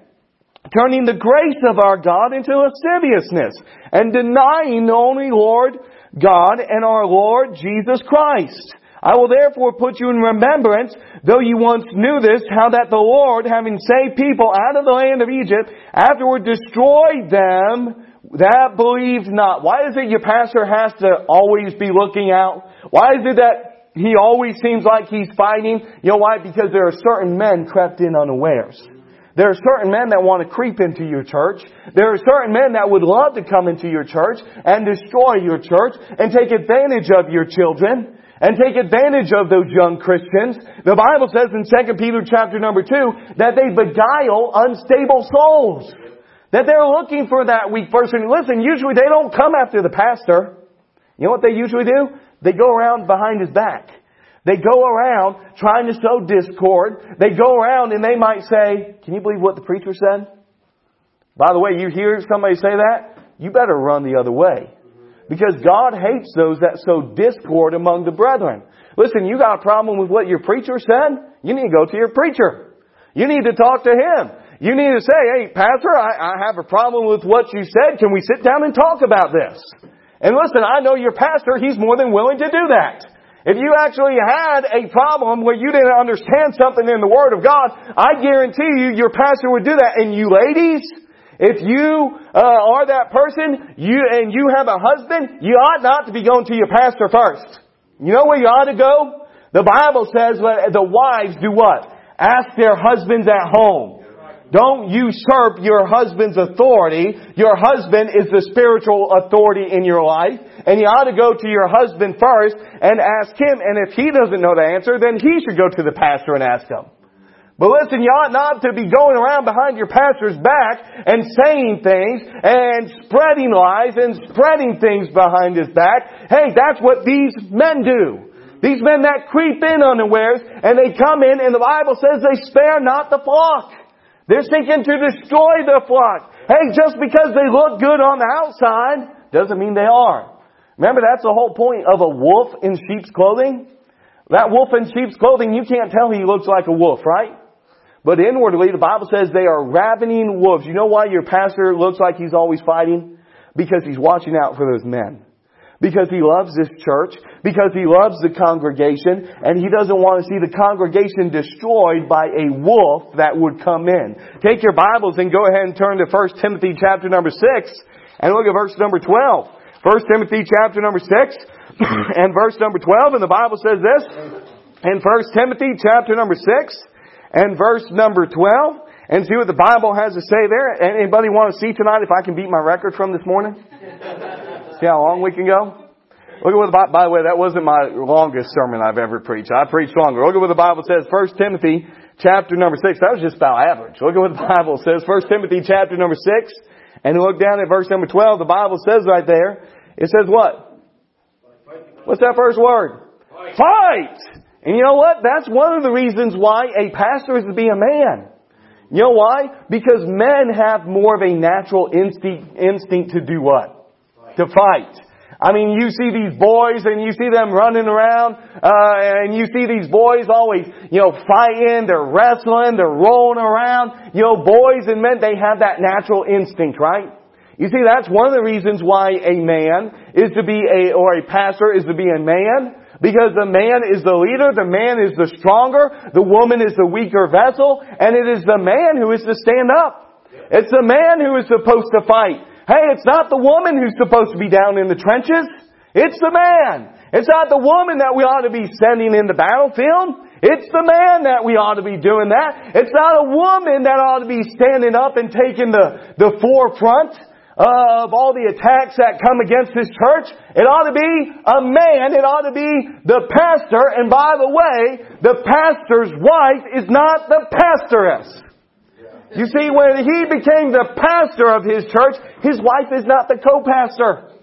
turning the grace of our God into lasciviousness, and denying the only Lord God and our Lord Jesus Christ. I will therefore put you in remembrance, though you once knew this, how that the Lord, having saved people out of the land of Egypt, afterward destroyed them that believed not. Why is it your pastor has to always be looking out? Why is it that he always seems like he's fighting. You know why? Because there are certain men crept in unawares. There are certain men that want to creep into your church. There are certain men that would love to come into your church and destroy your church and take advantage of your children and take advantage of those young Christians. The Bible says in 2 Peter chapter number 2 that they beguile unstable souls. That they're looking for that weak person. Listen, usually they don't come after the pastor. You know what they usually do? They go around behind his back. They go around trying to sow discord. They go around and they might say, can you believe what the preacher said? By the way, you hear somebody say that? You better run the other way. Because God hates those that sow discord among the brethren. Listen, you got a problem with what your preacher said? You need to go to your preacher. You need to talk to him. You need to say, hey, Pastor, I, I have a problem with what you said. Can we sit down and talk about this? And listen, I know your pastor, he's more than willing to do that. If you actually had a problem where you didn't understand something in the Word of God, I guarantee you your pastor would do that. And you ladies, if you uh, are that person, you and you have a husband, you ought not to be going to your pastor first. You know where you ought to go? The Bible says the wives do what? Ask their husbands at home. Don't usurp your husband's authority. Your husband is the spiritual authority in your life. And you ought to go to your husband first and ask him. And if he doesn't know the answer, then he should go to the pastor and ask him. But listen, you ought not to be going around behind your pastor's back and saying things and spreading lies and spreading things behind his back. Hey, that's what these men do. These men that creep in unawares and they come in and the Bible says they spare not the flock. They're seeking to destroy the flock. Hey, just because they look good on the outside doesn't mean they are. Remember, that's the whole point of a wolf in sheep's clothing. That wolf in sheep's clothing, you can't tell he looks like a wolf, right? But inwardly, the Bible says they are ravening wolves. You know why your pastor looks like he's always fighting? Because he's watching out for those men because he loves this church, because he loves the congregation, and he doesn't want to see the congregation destroyed by a wolf that would come in. Take your Bibles and go ahead and turn to 1 Timothy chapter number 6 and look at verse number 12. 1 Timothy chapter number 6 (clears throat) and verse number 12 and the Bible says this in 1 Timothy chapter number 6 and verse number 12 and see what the Bible has to say there. Anybody want to see tonight if I can beat my record from this morning? See how long we can go? Look at what the by the way, that wasn't my longest sermon I've ever preached. I preached longer. Look at what the Bible says. 1 Timothy chapter number 6. That was just about average. Look at what the Bible says. 1 Timothy chapter number 6. And look down at verse number 12. The Bible says right there, it says what? What's that first word? Fight. Fight! And you know what? That's one of the reasons why a pastor is to be a man. You know why? Because men have more of a natural instinct, instinct to do what? To fight. I mean, you see these boys and you see them running around, uh, and you see these boys always, you know, fighting, they're wrestling, they're rolling around. You know, boys and men, they have that natural instinct, right? You see, that's one of the reasons why a man is to be a, or a pastor is to be a man. Because the man is the leader, the man is the stronger, the woman is the weaker vessel, and it is the man who is to stand up. It's the man who is supposed to fight. Hey, it's not the woman who's supposed to be down in the trenches. It's the man. It's not the woman that we ought to be sending in the battlefield. It's the man that we ought to be doing that. It's not a woman that ought to be standing up and taking the, the forefront of all the attacks that come against this church. It ought to be a man. It ought to be the pastor. And by the way, the pastor's wife is not the pastoress. You see, when he became the pastor of his church, his wife is not the co-pastor.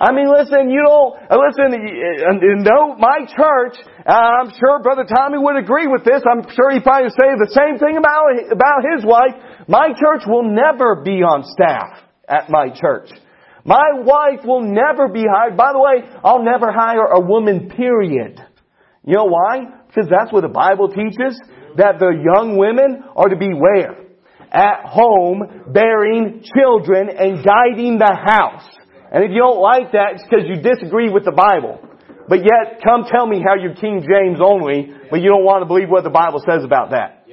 I mean, listen, you don't, uh, listen, you know, my church, uh, I'm sure Brother Tommy would agree with this. I'm sure he'd probably say the same thing about, about his wife. My church will never be on staff at my church. My wife will never be hired. By the way, I'll never hire a woman, period. You know why? Because that's what the Bible teaches, that the young women are to be where? At home bearing children and guiding the house. And if you don't like that, it's because you disagree with the Bible. But yet, come tell me how you're King James only, but you don't want to believe what the Bible says about that.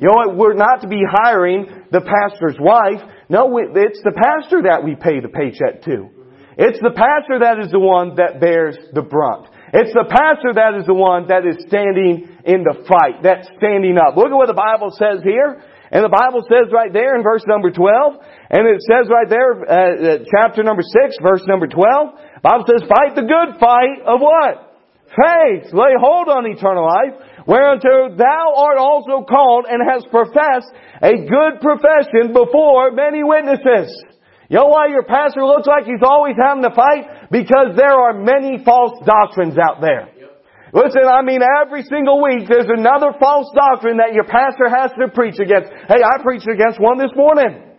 You know what? We're not to be hiring the pastor's wife. No, it's the pastor that we pay the paycheck to. It's the pastor that is the one that bears the brunt. It's the pastor that is the one that is standing in the fight, that's standing up. Look at what the Bible says here. And the Bible says right there in verse number 12, and it says right there, uh, uh chapter number 6, verse number 12, Bible says, fight the good fight of what? Faith. Lay hold on eternal life, whereunto thou art also called and hast professed a good profession before many witnesses. You know why your pastor looks like he's always having to fight? Because there are many false doctrines out there. Listen, I mean, every single week there's another false doctrine that your pastor has to preach against. Hey, I preached against one this morning.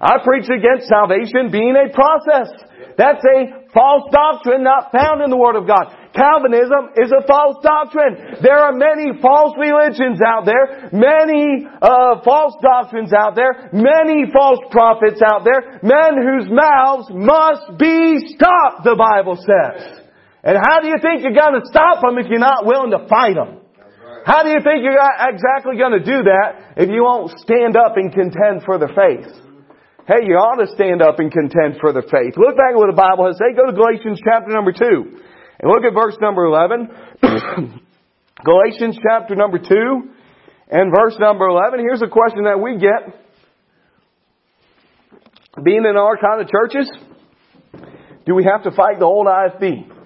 I preached against salvation being a process. That's a false doctrine not found in the Word of God. Calvinism is a false doctrine. There are many false religions out there, many uh, false doctrines out there, many false prophets out there, men whose mouths must be stopped, the Bible says. And how do you think you're going to stop them if you're not willing to fight them? How do you think you're exactly going to do that if you won't stand up and contend for the faith? Hey, you ought to stand up and contend for the faith. Look back at what the Bible has say. Go to Galatians chapter number 2. And look at verse number 11. (coughs) Galatians chapter number 2 and verse number 11. Here's a question that we get. Being in our kind of churches, do we have to fight the old IFB?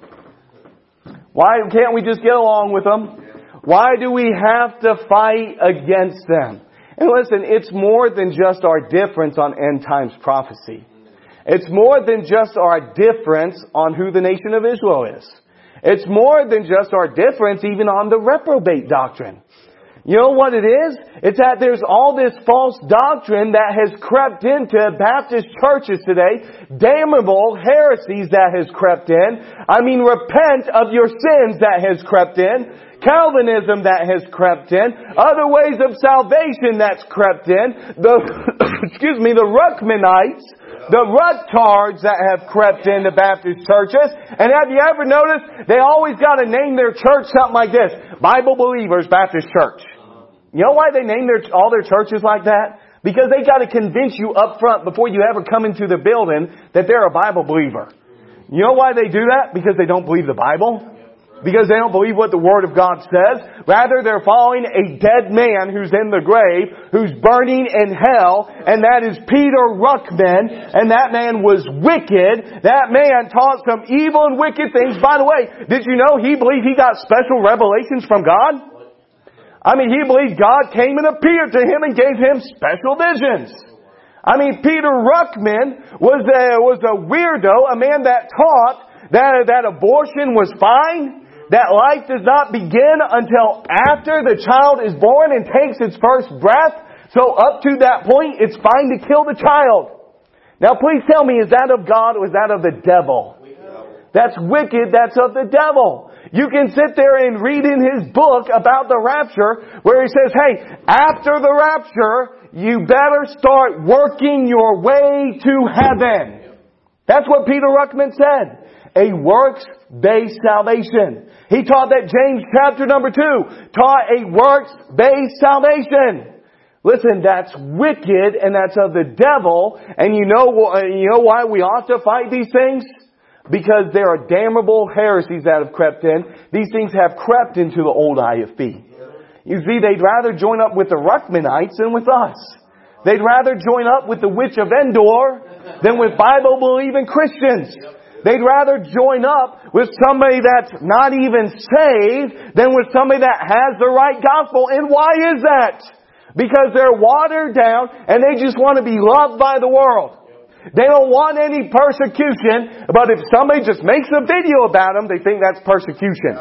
Why can't we just get along with them? Why do we have to fight against them? And listen, it's more than just our difference on end times prophecy. It's more than just our difference on who the nation of Israel is. It's more than just our difference even on the reprobate doctrine. You know what it is? It's that there's all this false doctrine that has crept into Baptist churches today. Damnable heresies that has crept in. I mean, repent of your sins that has crept in. Calvinism that has crept in, other ways of salvation that's crept in, the, (coughs) excuse me, the Ruckmanites, the Ruttards that have crept into Baptist churches. And have you ever noticed they always got to name their church something like this? Bible Believers Baptist Church. You know why they name their, all their churches like that? Because they got to convince you up front before you ever come into the building that they're a Bible believer. You know why they do that? Because they don't believe the Bible because they don't believe what the Word of God says. Rather, they're following a dead man who's in the grave, who's burning in hell, and that is Peter Ruckman, and that man was wicked. That man taught some evil and wicked things. By the way, did you know he believed he got special revelations from God? I mean, he believed God came and appeared to him and gave him special visions. I mean, Peter Ruckman was a, was a weirdo, a man that taught that, that abortion was fine, that life does not begin until after the child is born and takes its first breath. So up to that point, it's fine to kill the child. Now please tell me, is that of God or is that of the devil? That's wicked, that's of the devil. You can sit there and read in his book about the rapture where he says, hey, after the rapture, you better start working your way to heaven. That's what Peter Ruckman said. A works-based salvation. He taught that James chapter number 2 taught a works-based salvation. Listen, that's wicked and that's of the devil. And you know, you know why we ought to fight these things? Because there are damnable heresies that have crept in. These things have crept into the old IFB. You see, they'd rather join up with the Ruckmanites than with us. They'd rather join up with the witch of Endor than with Bible believing Christians. They'd rather join up with somebody that's not even saved than with somebody that has the right gospel. And why is that? Because they're watered down and they just want to be loved by the world. They don't want any persecution, but if somebody just makes a video about them, they think that's persecution.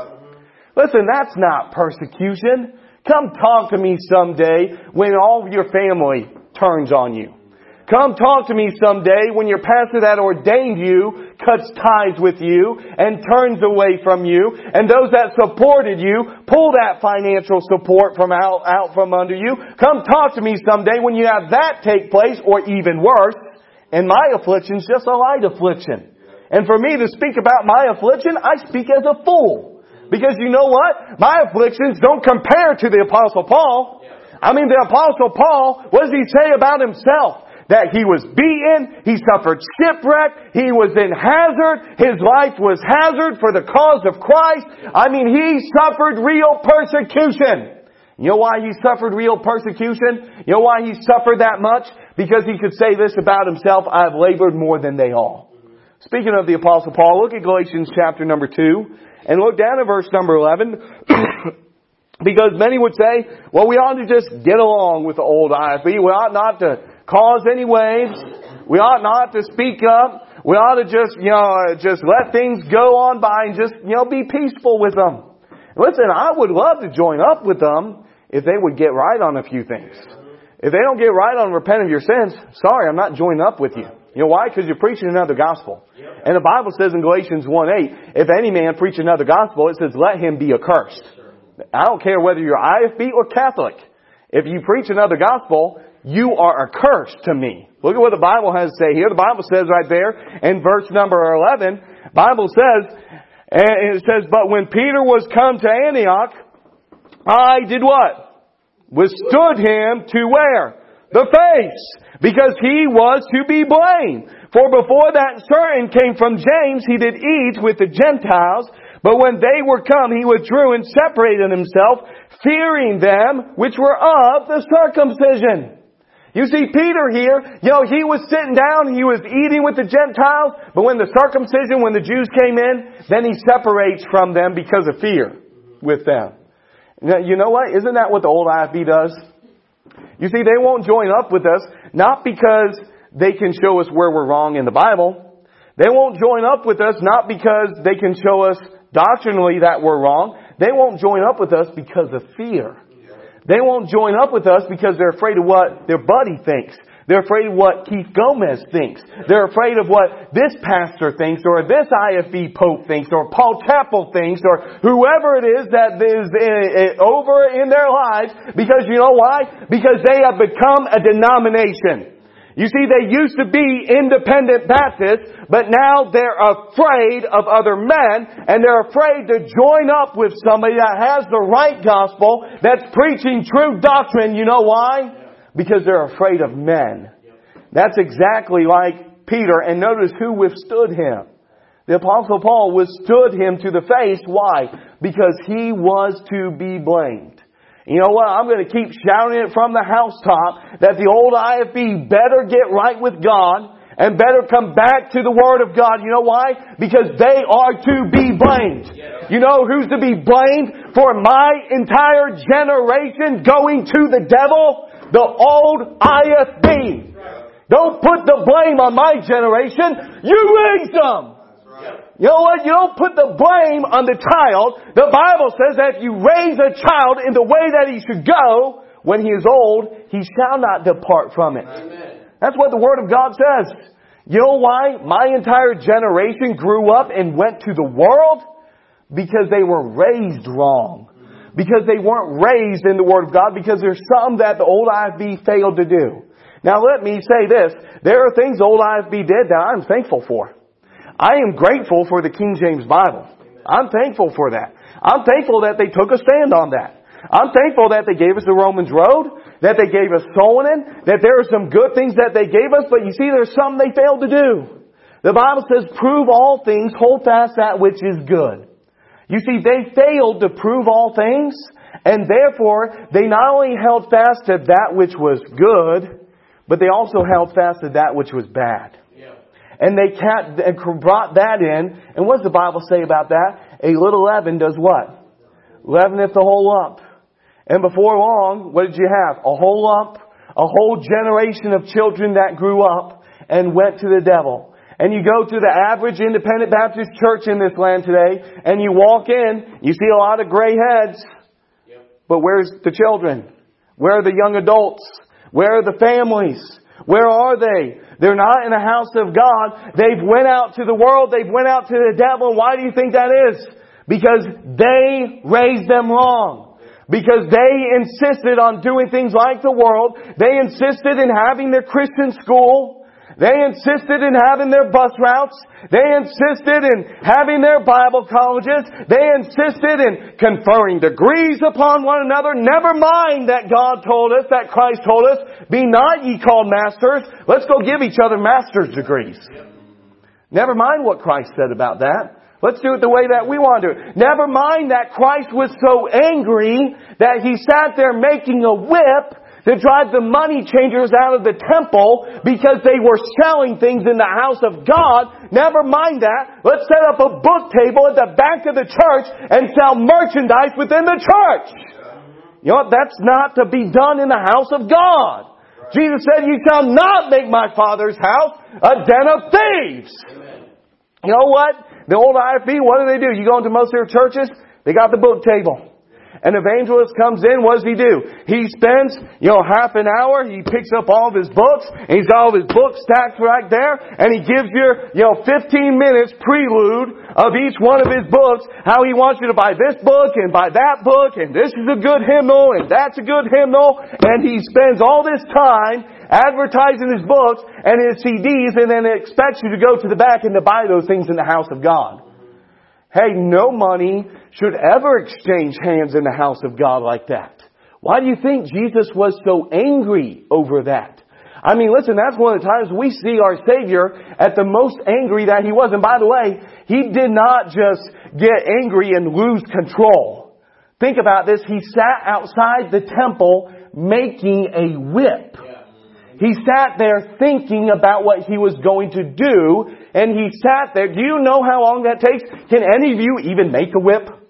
Listen, that's not persecution. Come talk to me someday when all of your family turns on you. Come talk to me someday when your pastor that ordained you cuts ties with you and turns away from you and those that supported you pull that financial support from out, out from under you. Come talk to me someday when you have that take place or even worse. And my affliction's just a light affliction. And for me to speak about my affliction, I speak as a fool. Because you know what? My afflictions don't compare to the apostle Paul. I mean, the apostle Paul, what does he say about himself? that he was beaten, he suffered shipwreck, he was in hazard, his life was hazard for the cause of Christ. I mean, he suffered real persecution. You know why he suffered real persecution? You know why he suffered that much? Because he could say this about himself, I have labored more than they all. Speaking of the apostle Paul, look at Galatians chapter number 2 and look down at verse number 11. (coughs) because many would say, well, we ought to just get along with the old IFB. We ought not to cause any waves. We ought not to speak up. We ought to just, you know, just let things go on by and just, you know, be peaceful with them. Listen, I would love to join up with them if they would get right on a few things. If they don't get right on repent of your sins, sorry, I'm not joining up with you. You know why? Because you're preaching another gospel. And the Bible says in Galatians 1 8, if any man preach another gospel, it says, let him be accursed. I don't care whether you're IFB or Catholic. If you preach another gospel, you are accursed to me. Look at what the Bible has to say here. The Bible says right there in verse number 11, Bible says, and it says, but when Peter was come to Antioch, I did what? Withstood him to where? The face because he was to be blamed. For before that certain came from James, he did eat with the Gentiles, but when they were come, he withdrew and separated himself, fearing them which were of the circumcision. You see Peter here, you know, he was sitting down, he was eating with the Gentiles, but when the circumcision, when the Jews came in, then he separates from them because of fear with them. Now, you know what? Isn't that what the old IFB does? You see, they won't join up with us, not because they can show us where we're wrong in the Bible. They won't join up with us, not because they can show us doctrinally that we're wrong. They won't join up with us because of fear. They won't join up with us because they're afraid of what their buddy thinks. They're afraid of what Keith Gomez thinks. They're afraid of what this pastor thinks or this IFB Pope thinks or Paul Chappell thinks or whoever it is that is eh, eh, over in their lives because you know why? Because they have become a denomination. You see, they used to be independent Baptists, but now they're afraid of other men, and they're afraid to join up with somebody that has the right gospel, that's preaching true doctrine. You know why? because they're afraid of men. That's exactly like Peter. And notice who withstood him. The apostle Paul withstood him to the face. Why? Because he was to be blamed. You know what? I'm going to keep shouting it from the housetop that the old IFB better get right with God and better come back to the Word of God. You know why? Because they are to be blamed. You know who's to be blamed for my entire generation going to the devil? the old IFB. Don't put the blame on my generation. You raised them. You know what? You don't put the blame on the child. The Bible says that if you raise a child in the way that he should go, when he is old, he shall not depart from it. That's what the Word of God says. You know why my entire generation grew up and went to the world? Because they were raised wrong because they weren't raised in the Word of God because there's some that the old IFB failed to do. Now let me say this. There are things old IFB did that I'm thankful for. I am grateful for the King James Bible. I'm thankful for that. I'm thankful that they took a stand on that. I'm thankful that they gave us the Romans Road, that they gave us soulwinning, that there are some good things that they gave us, but you see there's some they failed to do. The Bible says, prove all things, hold fast that which is good. You see, they failed to prove all things, and therefore they not only held fast to that which was good, but they also held fast to that which was bad. And they brought that in, and what does the Bible say about that? A little leaven does what? Leaveneth the whole lump. And before long, what did you have? A whole lump, a whole generation of children that grew up and went to the devil and you go to the average independent Baptist church in this land today, and you walk in, you see a lot of gray heads. But where's the children? Where are the young adults? Where are the families? Where are they? They're not in the house of God. They've went out to the world. They've went out to the devil. Why do you think that is? Because they raised them wrong. Because they insisted on doing things like the world. They insisted in having their Christian school. They insisted in having their bus routes. They insisted in having their Bible colleges. They insisted in conferring degrees upon one another. Never mind that God told us, that Christ told us, be not ye called masters. Let's go give each other master's degrees. Never mind what Christ said about that. Let's do it the way that we want to. Never mind that Christ was so angry that he sat there making a whip to drive the money changers out of the temple because they were selling things in the house of God. Never mind that. Let's set up a book table at the back of the church and sell merchandise within the church. You know what? That's not to be done in the house of God. Jesus said, you shall not make my father's house a den of thieves. You know what? The old IFB, what do they do? You go into most of their churches, they got the book table. An evangelist comes in, what does he do? He spends, you know, half an hour, he picks up all of his books, and he's got all of his books stacked right there, and he gives you, you know, 15 minutes prelude of each one of his books, how he wants you to buy this book, and buy that book, and this is a good hymnal, and that's a good hymnal, and he spends all this time advertising his books and his CDs, and then expects you to go to the back and to buy those things in the house of God. Hey, no money should ever exchange hands in the house of God like that. Why do you think Jesus was so angry over that? I mean, listen, that's one of the times we see our Savior at the most angry that He was. And by the way, He did not just get angry and lose control. Think about this. He sat outside the temple making a whip. He sat there thinking about what he was going to do, and he sat there. Do you know how long that takes? Can any of you even make a whip?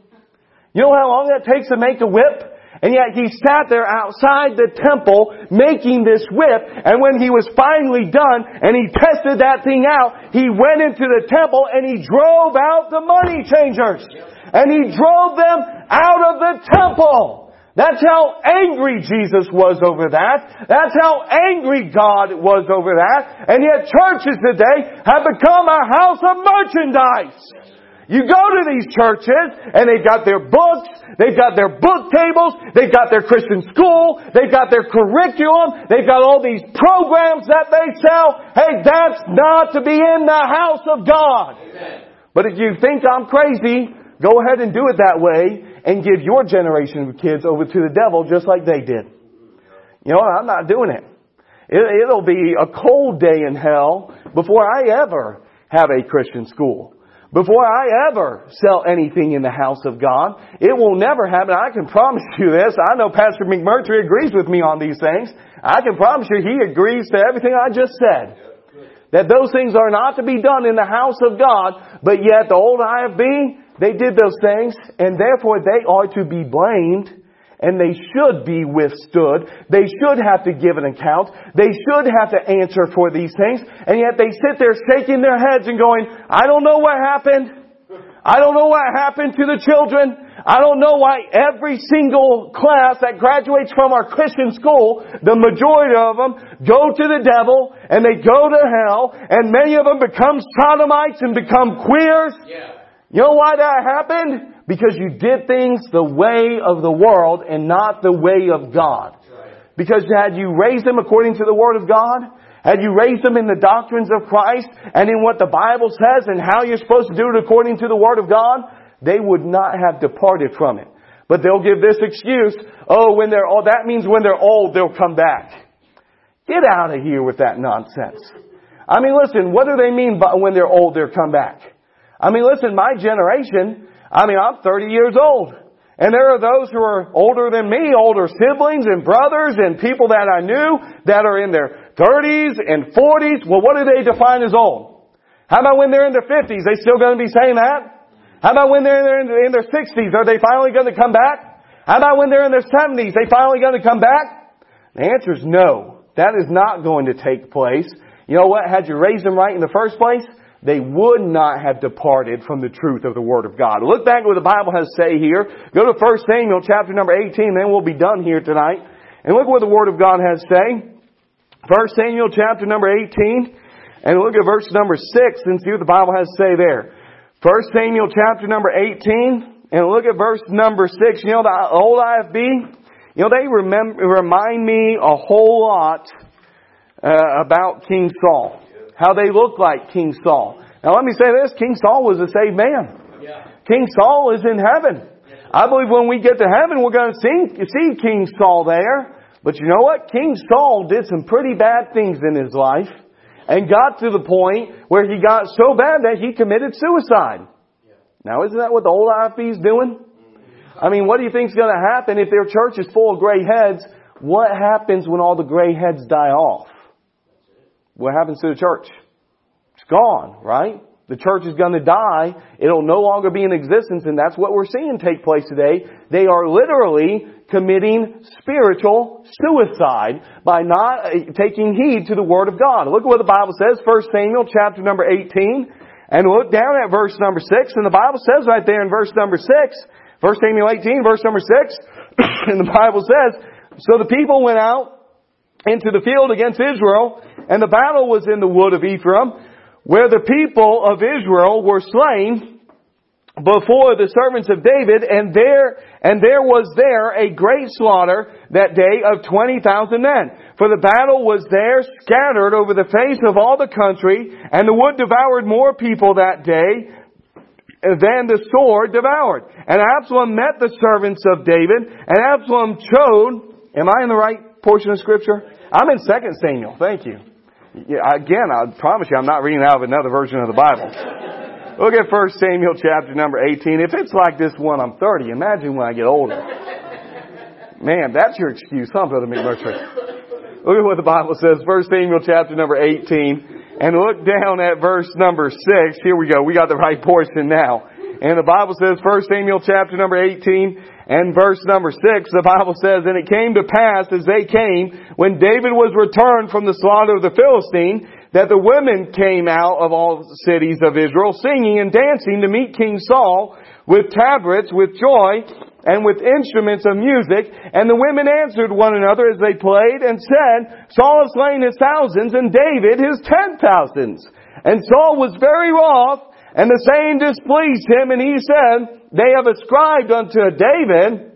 You know how long that takes to make a whip? And yet he sat there outside the temple making this whip, and when he was finally done and he tested that thing out, he went into the temple and he drove out the money changers. And he drove them out of the temple. That's how angry Jesus was over that. That's how angry God was over that. And yet churches today have become a house of merchandise. You go to these churches and they've got their books, they've got their book tables, they've got their Christian school, they've got their curriculum, they've got all these programs that they sell. Hey, that's not to be in the house of God. Amen. But if you think I'm crazy, go ahead and do it that way and give your generation of kids over to the devil just like they did. You know, I'm not doing it. it it'll be a cold day in hell before I ever have a Christian school before I ever sell anything in the house of God. It will never happen. I can promise you this. I know Pastor McMurtry agrees with me on these things. I can promise you he agrees to everything I just said. That those things are not to be done in the house of God, but yet the old IFB, they did those things, and therefore they are to be blamed and they should be withstood. They should have to give an account. They should have to answer for these things. And yet they sit there shaking their heads and going, I don't know what happened. I don't know what happened to the children. I don't know why every single class that graduates from our Christian school, the majority of them go to the devil and they go to hell and many of them become sodomites and become queers. Yeah. You know why that happened? Because you did things the way of the world and not the way of God. Because had you raised them according to the Word of God, had you raised them in the doctrines of Christ and in what the Bible says and how you're supposed to do it according to the Word of God, they would not have departed from it. But they'll give this excuse, oh, when they're old, that means when they're old, they'll come back. Get out of here with that nonsense. I mean, listen, what do they mean by when they're old, they'll come back? I mean, listen, my generation, I mean, I'm 30 years old. And there are those who are older than me, older siblings and brothers and people that I knew that are in their 30s and 40s. Well, what do they define as old? How about when they're in their 50s? They still going to be saying that? How about when they're in their 60s? Are they finally going to come back? How about when they're in their 70s? They finally going to come back? The answer is no. That is not going to take place. You know what? Had you raised them right in the first place, they would not have departed from the truth of the Word of God. Look back at what the Bible has to say here. Go to 1 Samuel chapter number 18, then we'll be done here tonight. And look what the Word of God has to say. 1 Samuel chapter number 18, and look at verse number 6 and see what the Bible has to say there. 1 Samuel chapter number 18, and look at verse number 6. You know, the old IFB, you know, they remember, remind me a whole lot uh, about King Saul. How they look like King Saul. Now let me say this, King Saul was a saved man. Yeah. King Saul is in heaven. I believe when we get to heaven, we're going to see, see King Saul there. But you know what? King Saul did some pretty bad things in his life and got to the point where he got so bad that he committed suicide. Now isn't that what the old IFB is doing? I mean, what do you think is going to happen if their church is full of gray heads? What happens when all the gray heads die off? What happens to the church? It's gone, right? The church is going to die. It'll no longer be in existence, and that's what we're seeing take place today. They are literally committing spiritual suicide by not uh, taking heed to the Word of God. Look at what the Bible says, 1 Samuel chapter number 18, and look down at verse number 6, and the Bible says right there in verse number 6, 1 Samuel 18, verse number 6, (coughs) and the Bible says, So the people went out into the field against Israel, and the battle was in the wood of Ephraim, where the people of Israel were slain before the servants of David, and there, and there was there a great slaughter that day of 20,000 men. For the battle was there scattered over the face of all the country, and the wood devoured more people that day than the sword devoured. And Absalom met the servants of David, and Absalom chose, am I in the right portion of scripture? I'm in 2 Samuel, thank you. Again, I promise you I'm not reading out of another version of the Bible. Look at 1 Samuel chapter number 18. If it's like this one, I'm 30. Imagine when I get older. Man, that's your excuse, huh, Brother McMurtry? Look at what the Bible says, 1 Samuel chapter number 18. And look down at verse number 6. Here we go. We got the right portion now. And the Bible says, 1 Samuel chapter number 18 and verse number 6, the Bible says, And it came to pass as they came, when David was returned from the slaughter of the Philistine, that the women came out of all cities of Israel, singing and dancing to meet King Saul, with tabrets, with joy, and with instruments of music. And the women answered one another as they played and said, Saul has slain his thousands and David his ten thousands. And Saul was very wroth, and the saying displeased him, and he said, They have ascribed unto David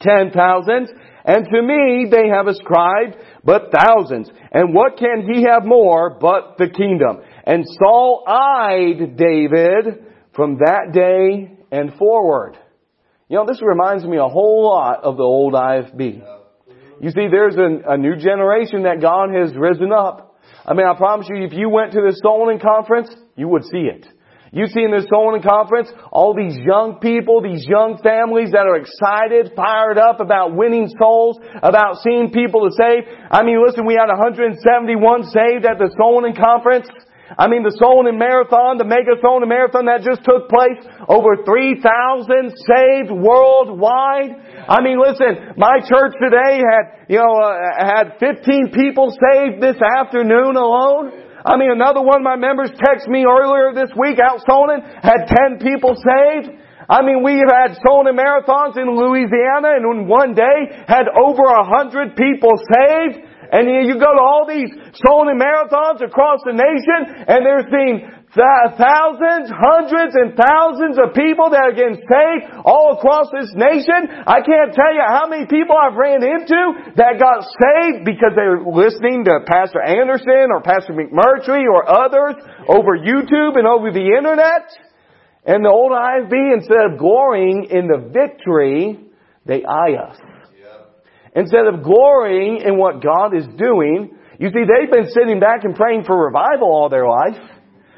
ten thousands, and to me they have ascribed but thousands. And what can he have more but the kingdom? And Saul eyed David from that day and forward. You know, this reminds me a whole lot of the old IFB. You see, there's a, a new generation that God has risen up. I mean, I promise you, if you went to the soulwinning conference, you would see it. You see in this soulwinning conference, all these young people, these young families that are excited, fired up about winning souls, about seeing people to save. I mean, listen, we had 171 saved at the soulwinning conference. I mean, the Soulwinning Marathon, the Mega Soulwinning Marathon that just took place, over 3,000 saved worldwide. I mean, listen, my church today had, you know, uh, had 15 people saved this afternoon alone. I mean, another one of my members texted me earlier this week out soulwinning, had 10 people saved. I mean, we have had soulwinning marathons in Louisiana and in one day had over a hundred people saved. And you go to all these Solon marathons across the nation and they're seeing thousands, hundreds and thousands of people that are getting saved all across this nation. I can't tell you how many people I've ran into that got saved because they were listening to Pastor Anderson or Pastor McMurtry or others over YouTube and over the internet. And the old IFB, instead of glorying in the victory, they eye us. Instead of glorying in what God is doing, you see, they've been sitting back and praying for revival all their life.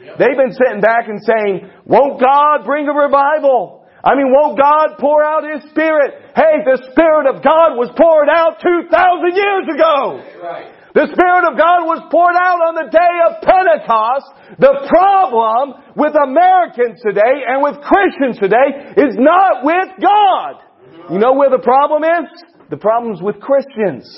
They've been sitting back and saying, won't God bring a revival? I mean, won't God pour out His Spirit? Hey, the Spirit of God was poured out 2,000 years ago. The Spirit of God was poured out on the day of Pentecost. The problem with Americans today and with Christians today is not with God. You know where the problem is? The problem's with Christians.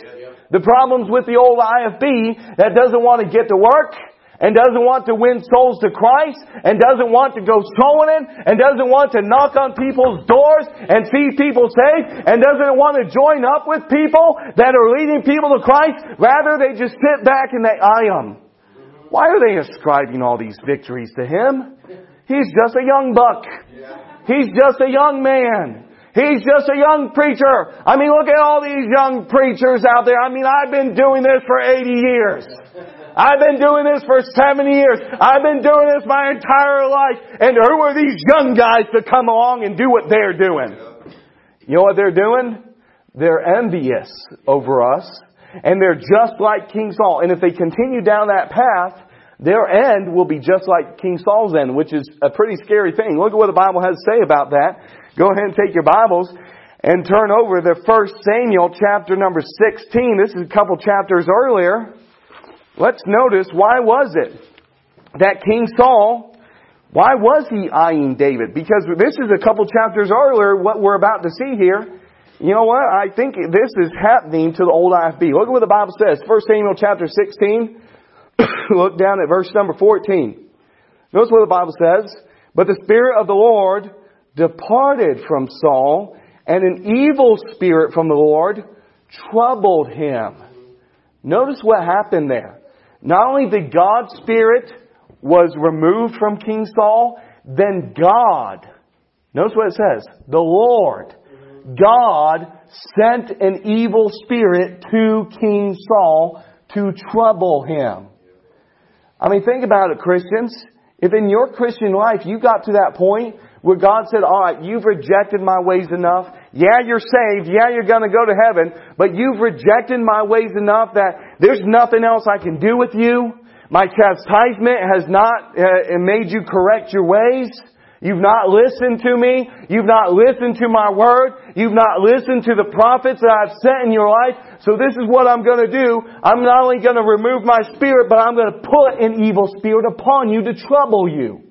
The problem's with the old IFB that doesn't want to get to work and doesn't want to win souls to Christ and doesn't want to go soulwinning and doesn't want to knock on people's doors and see people saved and doesn't want to join up with people that are leading people to Christ. Rather, they just sit back and they eye them. Why are they ascribing all these victories to him? He's just a young buck. He's just a young man. He's just a young preacher. I mean, look at all these young preachers out there. I mean, I've been doing this for 80 years. I've been doing this for seven years. I've been doing this my entire life. And who are these young guys to come along and do what they're doing? You know what they're doing? They're envious over us. And they're just like King Saul. And if they continue down that path, their end will be just like King Saul's end, which is a pretty scary thing. Look at what the Bible has to say about that. Go ahead and take your Bibles and turn over to 1 Samuel chapter number 16. This is a couple chapters earlier. Let's notice why was it that King Saul, why was he eyeing David? Because this is a couple chapters earlier, what we're about to see here. You know what? I think this is happening to the old IFB. Look at what the Bible says. 1 Samuel chapter 16. (coughs) Look down at verse number 14. Notice what the Bible says. But the Spirit of the Lord departed from Saul, and an evil spirit from the Lord troubled him. Notice what happened there. Not only the God Spirit was removed from King Saul, then God, notice what it says, the Lord, God sent an evil spirit to King Saul to trouble him. I mean, think about it, Christians. If in your Christian life you got to that point where God said, alright, you've rejected my ways enough. Yeah, you're saved. Yeah, you're gonna go to heaven. But you've rejected my ways enough that there's nothing else I can do with you. My chastisement has not uh, made you correct your ways. You've not listened to me. You've not listened to my word. You've not listened to the prophets that I've sent in your life. So this is what I'm going to do. I'm not only going to remove my spirit, but I'm going to put an evil spirit upon you to trouble you.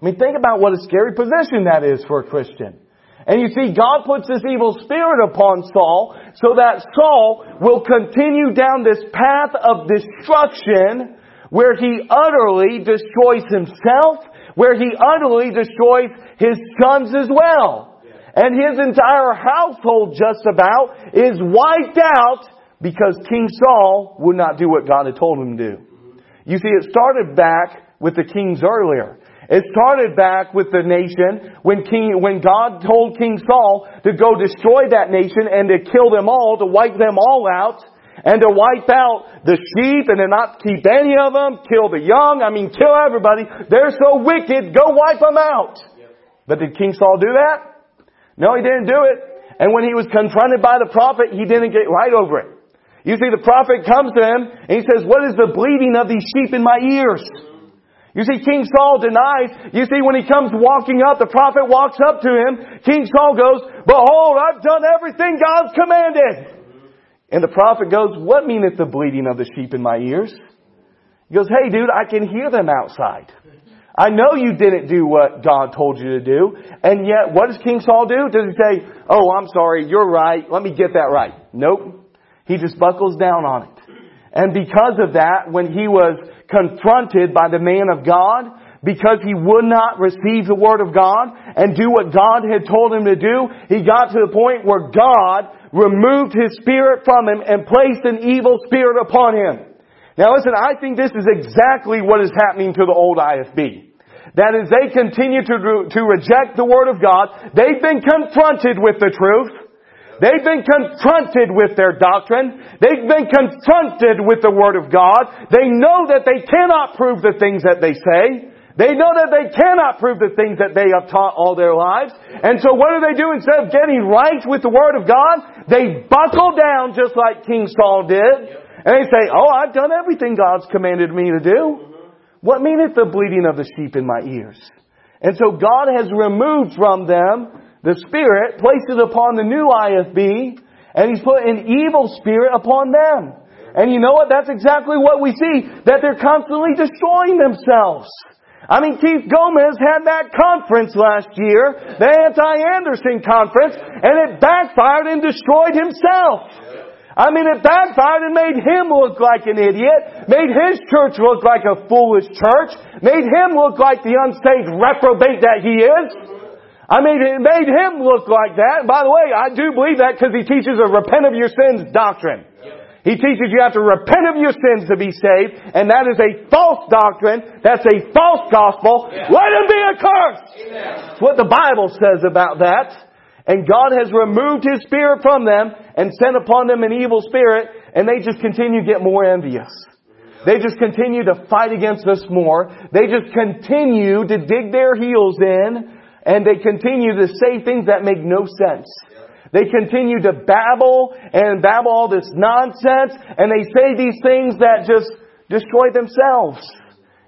I mean, think about what a scary position that is for a Christian. And you see, God puts this evil spirit upon Saul so that Saul will continue down this path of destruction where he utterly destroys himself, where he utterly destroys his sons as well. And his entire household just about is wiped out because King Saul would not do what God had told him to do. You see, it started back with the kings earlier. It started back with the nation when King, when God told King Saul to go destroy that nation and to kill them all, to wipe them all out, and to wipe out the sheep and to not keep any of them, kill the young, I mean kill everybody. They're so wicked, go wipe them out. But did King Saul do that? No, he didn't do it. And when he was confronted by the prophet, he didn't get right over it. You see, the prophet comes to him and he says, what is the bleating of these sheep in my ears? You see, King Saul denies. You see, when he comes walking up, the prophet walks up to him. King Saul goes, Behold, I've done everything God's commanded. And the prophet goes, What meaneth the bleating of the sheep in my ears? He goes, Hey dude, I can hear them outside. I know you didn't do what God told you to do. And yet, what does King Saul do? Does he say, Oh, I'm sorry, you're right, let me get that right? Nope. He just buckles down on it. And because of that, when he was confronted by the man of God because he would not receive the word of God and do what God had told him to do. He got to the point where God removed his spirit from him and placed an evil spirit upon him. Now listen, I think this is exactly what is happening to the old IFB. That as they continue to, to reject the Word of God, they've been confronted with the truth. They've been confronted with their doctrine. They've been confronted with the Word of God. They know that they cannot prove the things that they say. They know that they cannot prove the things that they have taught all their lives. And so what do they do instead of getting right with the Word of God? They buckle down just like King Saul did. And they say, oh, I've done everything God's commanded me to do. What meaneth the bleating of the sheep in my ears? And so God has removed from them the Spirit, placed it upon the new IFB, and He's put an evil spirit upon them. And you know what? That's exactly what we see, that they're constantly destroying themselves. I mean, Keith Gomez had that conference last year, the anti-Anderson conference, and it backfired and destroyed himself. I mean, it backfired and made him look like an idiot, made his church look like a foolish church, made him look like the unsaved reprobate that he is. I mean, it made him look like that. by the way, I do believe that because he teaches a repent of your sins doctrine. He teaches you have to repent of your sins to be saved, and that is a false doctrine. That's a false gospel. Let him be accursed! That's what the Bible says about that. And God has removed His Spirit from them and sent upon them an evil spirit, and they just continue to get more envious. They just continue to fight against us more. They just continue to dig their heels in and they continue to say things that make no sense. They continue to babble and babble all this nonsense and they say these things that just destroy themselves.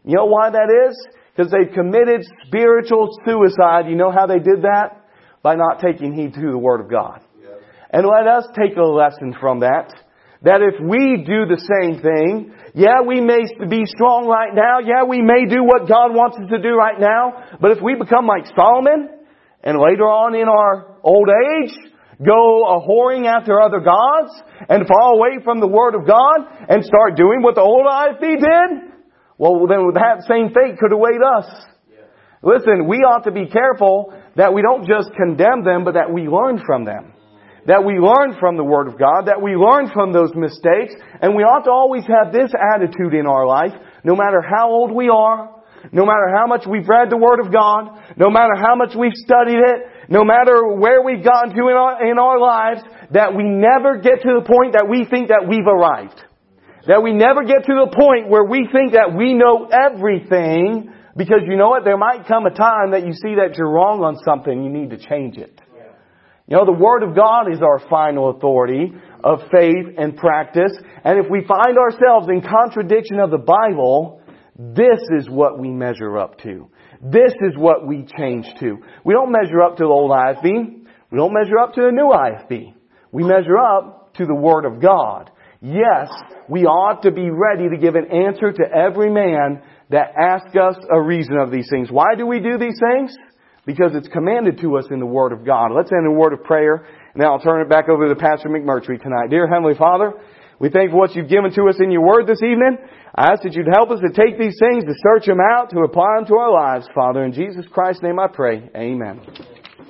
You know why that is? Because they've committed spiritual suicide. You know how they did that? By not taking heed to the Word of God. And let us take a lesson from that. That if we do the same thing, yeah, we may be strong right now. Yeah, we may do what God wants us to do right now. But if we become like Solomon, and later on in our old age, go a whoring after other gods, and fall away from the Word of God, and start doing what the old IFB did, well, then that same fate could await us. Listen, we ought to be careful that we don't just condemn them, but that we learn from them. That we learn from the Word of God, that we learn from those mistakes, and we ought to always have this attitude in our life, no matter how old we are, no matter how much we've read the Word of God, no matter how much we've studied it, no matter where we've gotten to in our, in our lives, that we never get to the point that we think that we've arrived. That we never get to the point where we think that we know everything because you know what? There might come a time that you see that you're wrong on something. You need to change it. You know, the Word of God is our final authority of faith and practice. And if we find ourselves in contradiction of the Bible, this is what we measure up to. This is what we change to. We don't measure up to the old IFB. We don't measure up to the new IFB. We measure up to the Word of God. Yes, we ought to be ready to give an answer to every man that asks us a reason of these things. Why do we do these things? Because it's commanded to us in the Word of God. Let's end in a word of prayer, then I'll turn it back over to Pastor McMurtry tonight. Dear Heavenly Father, we thank you for what you've given to us in your Word this evening. I ask that you'd help us to take these things, to search them out, to apply them to our lives, Father. In Jesus Christ's name I pray. Amen.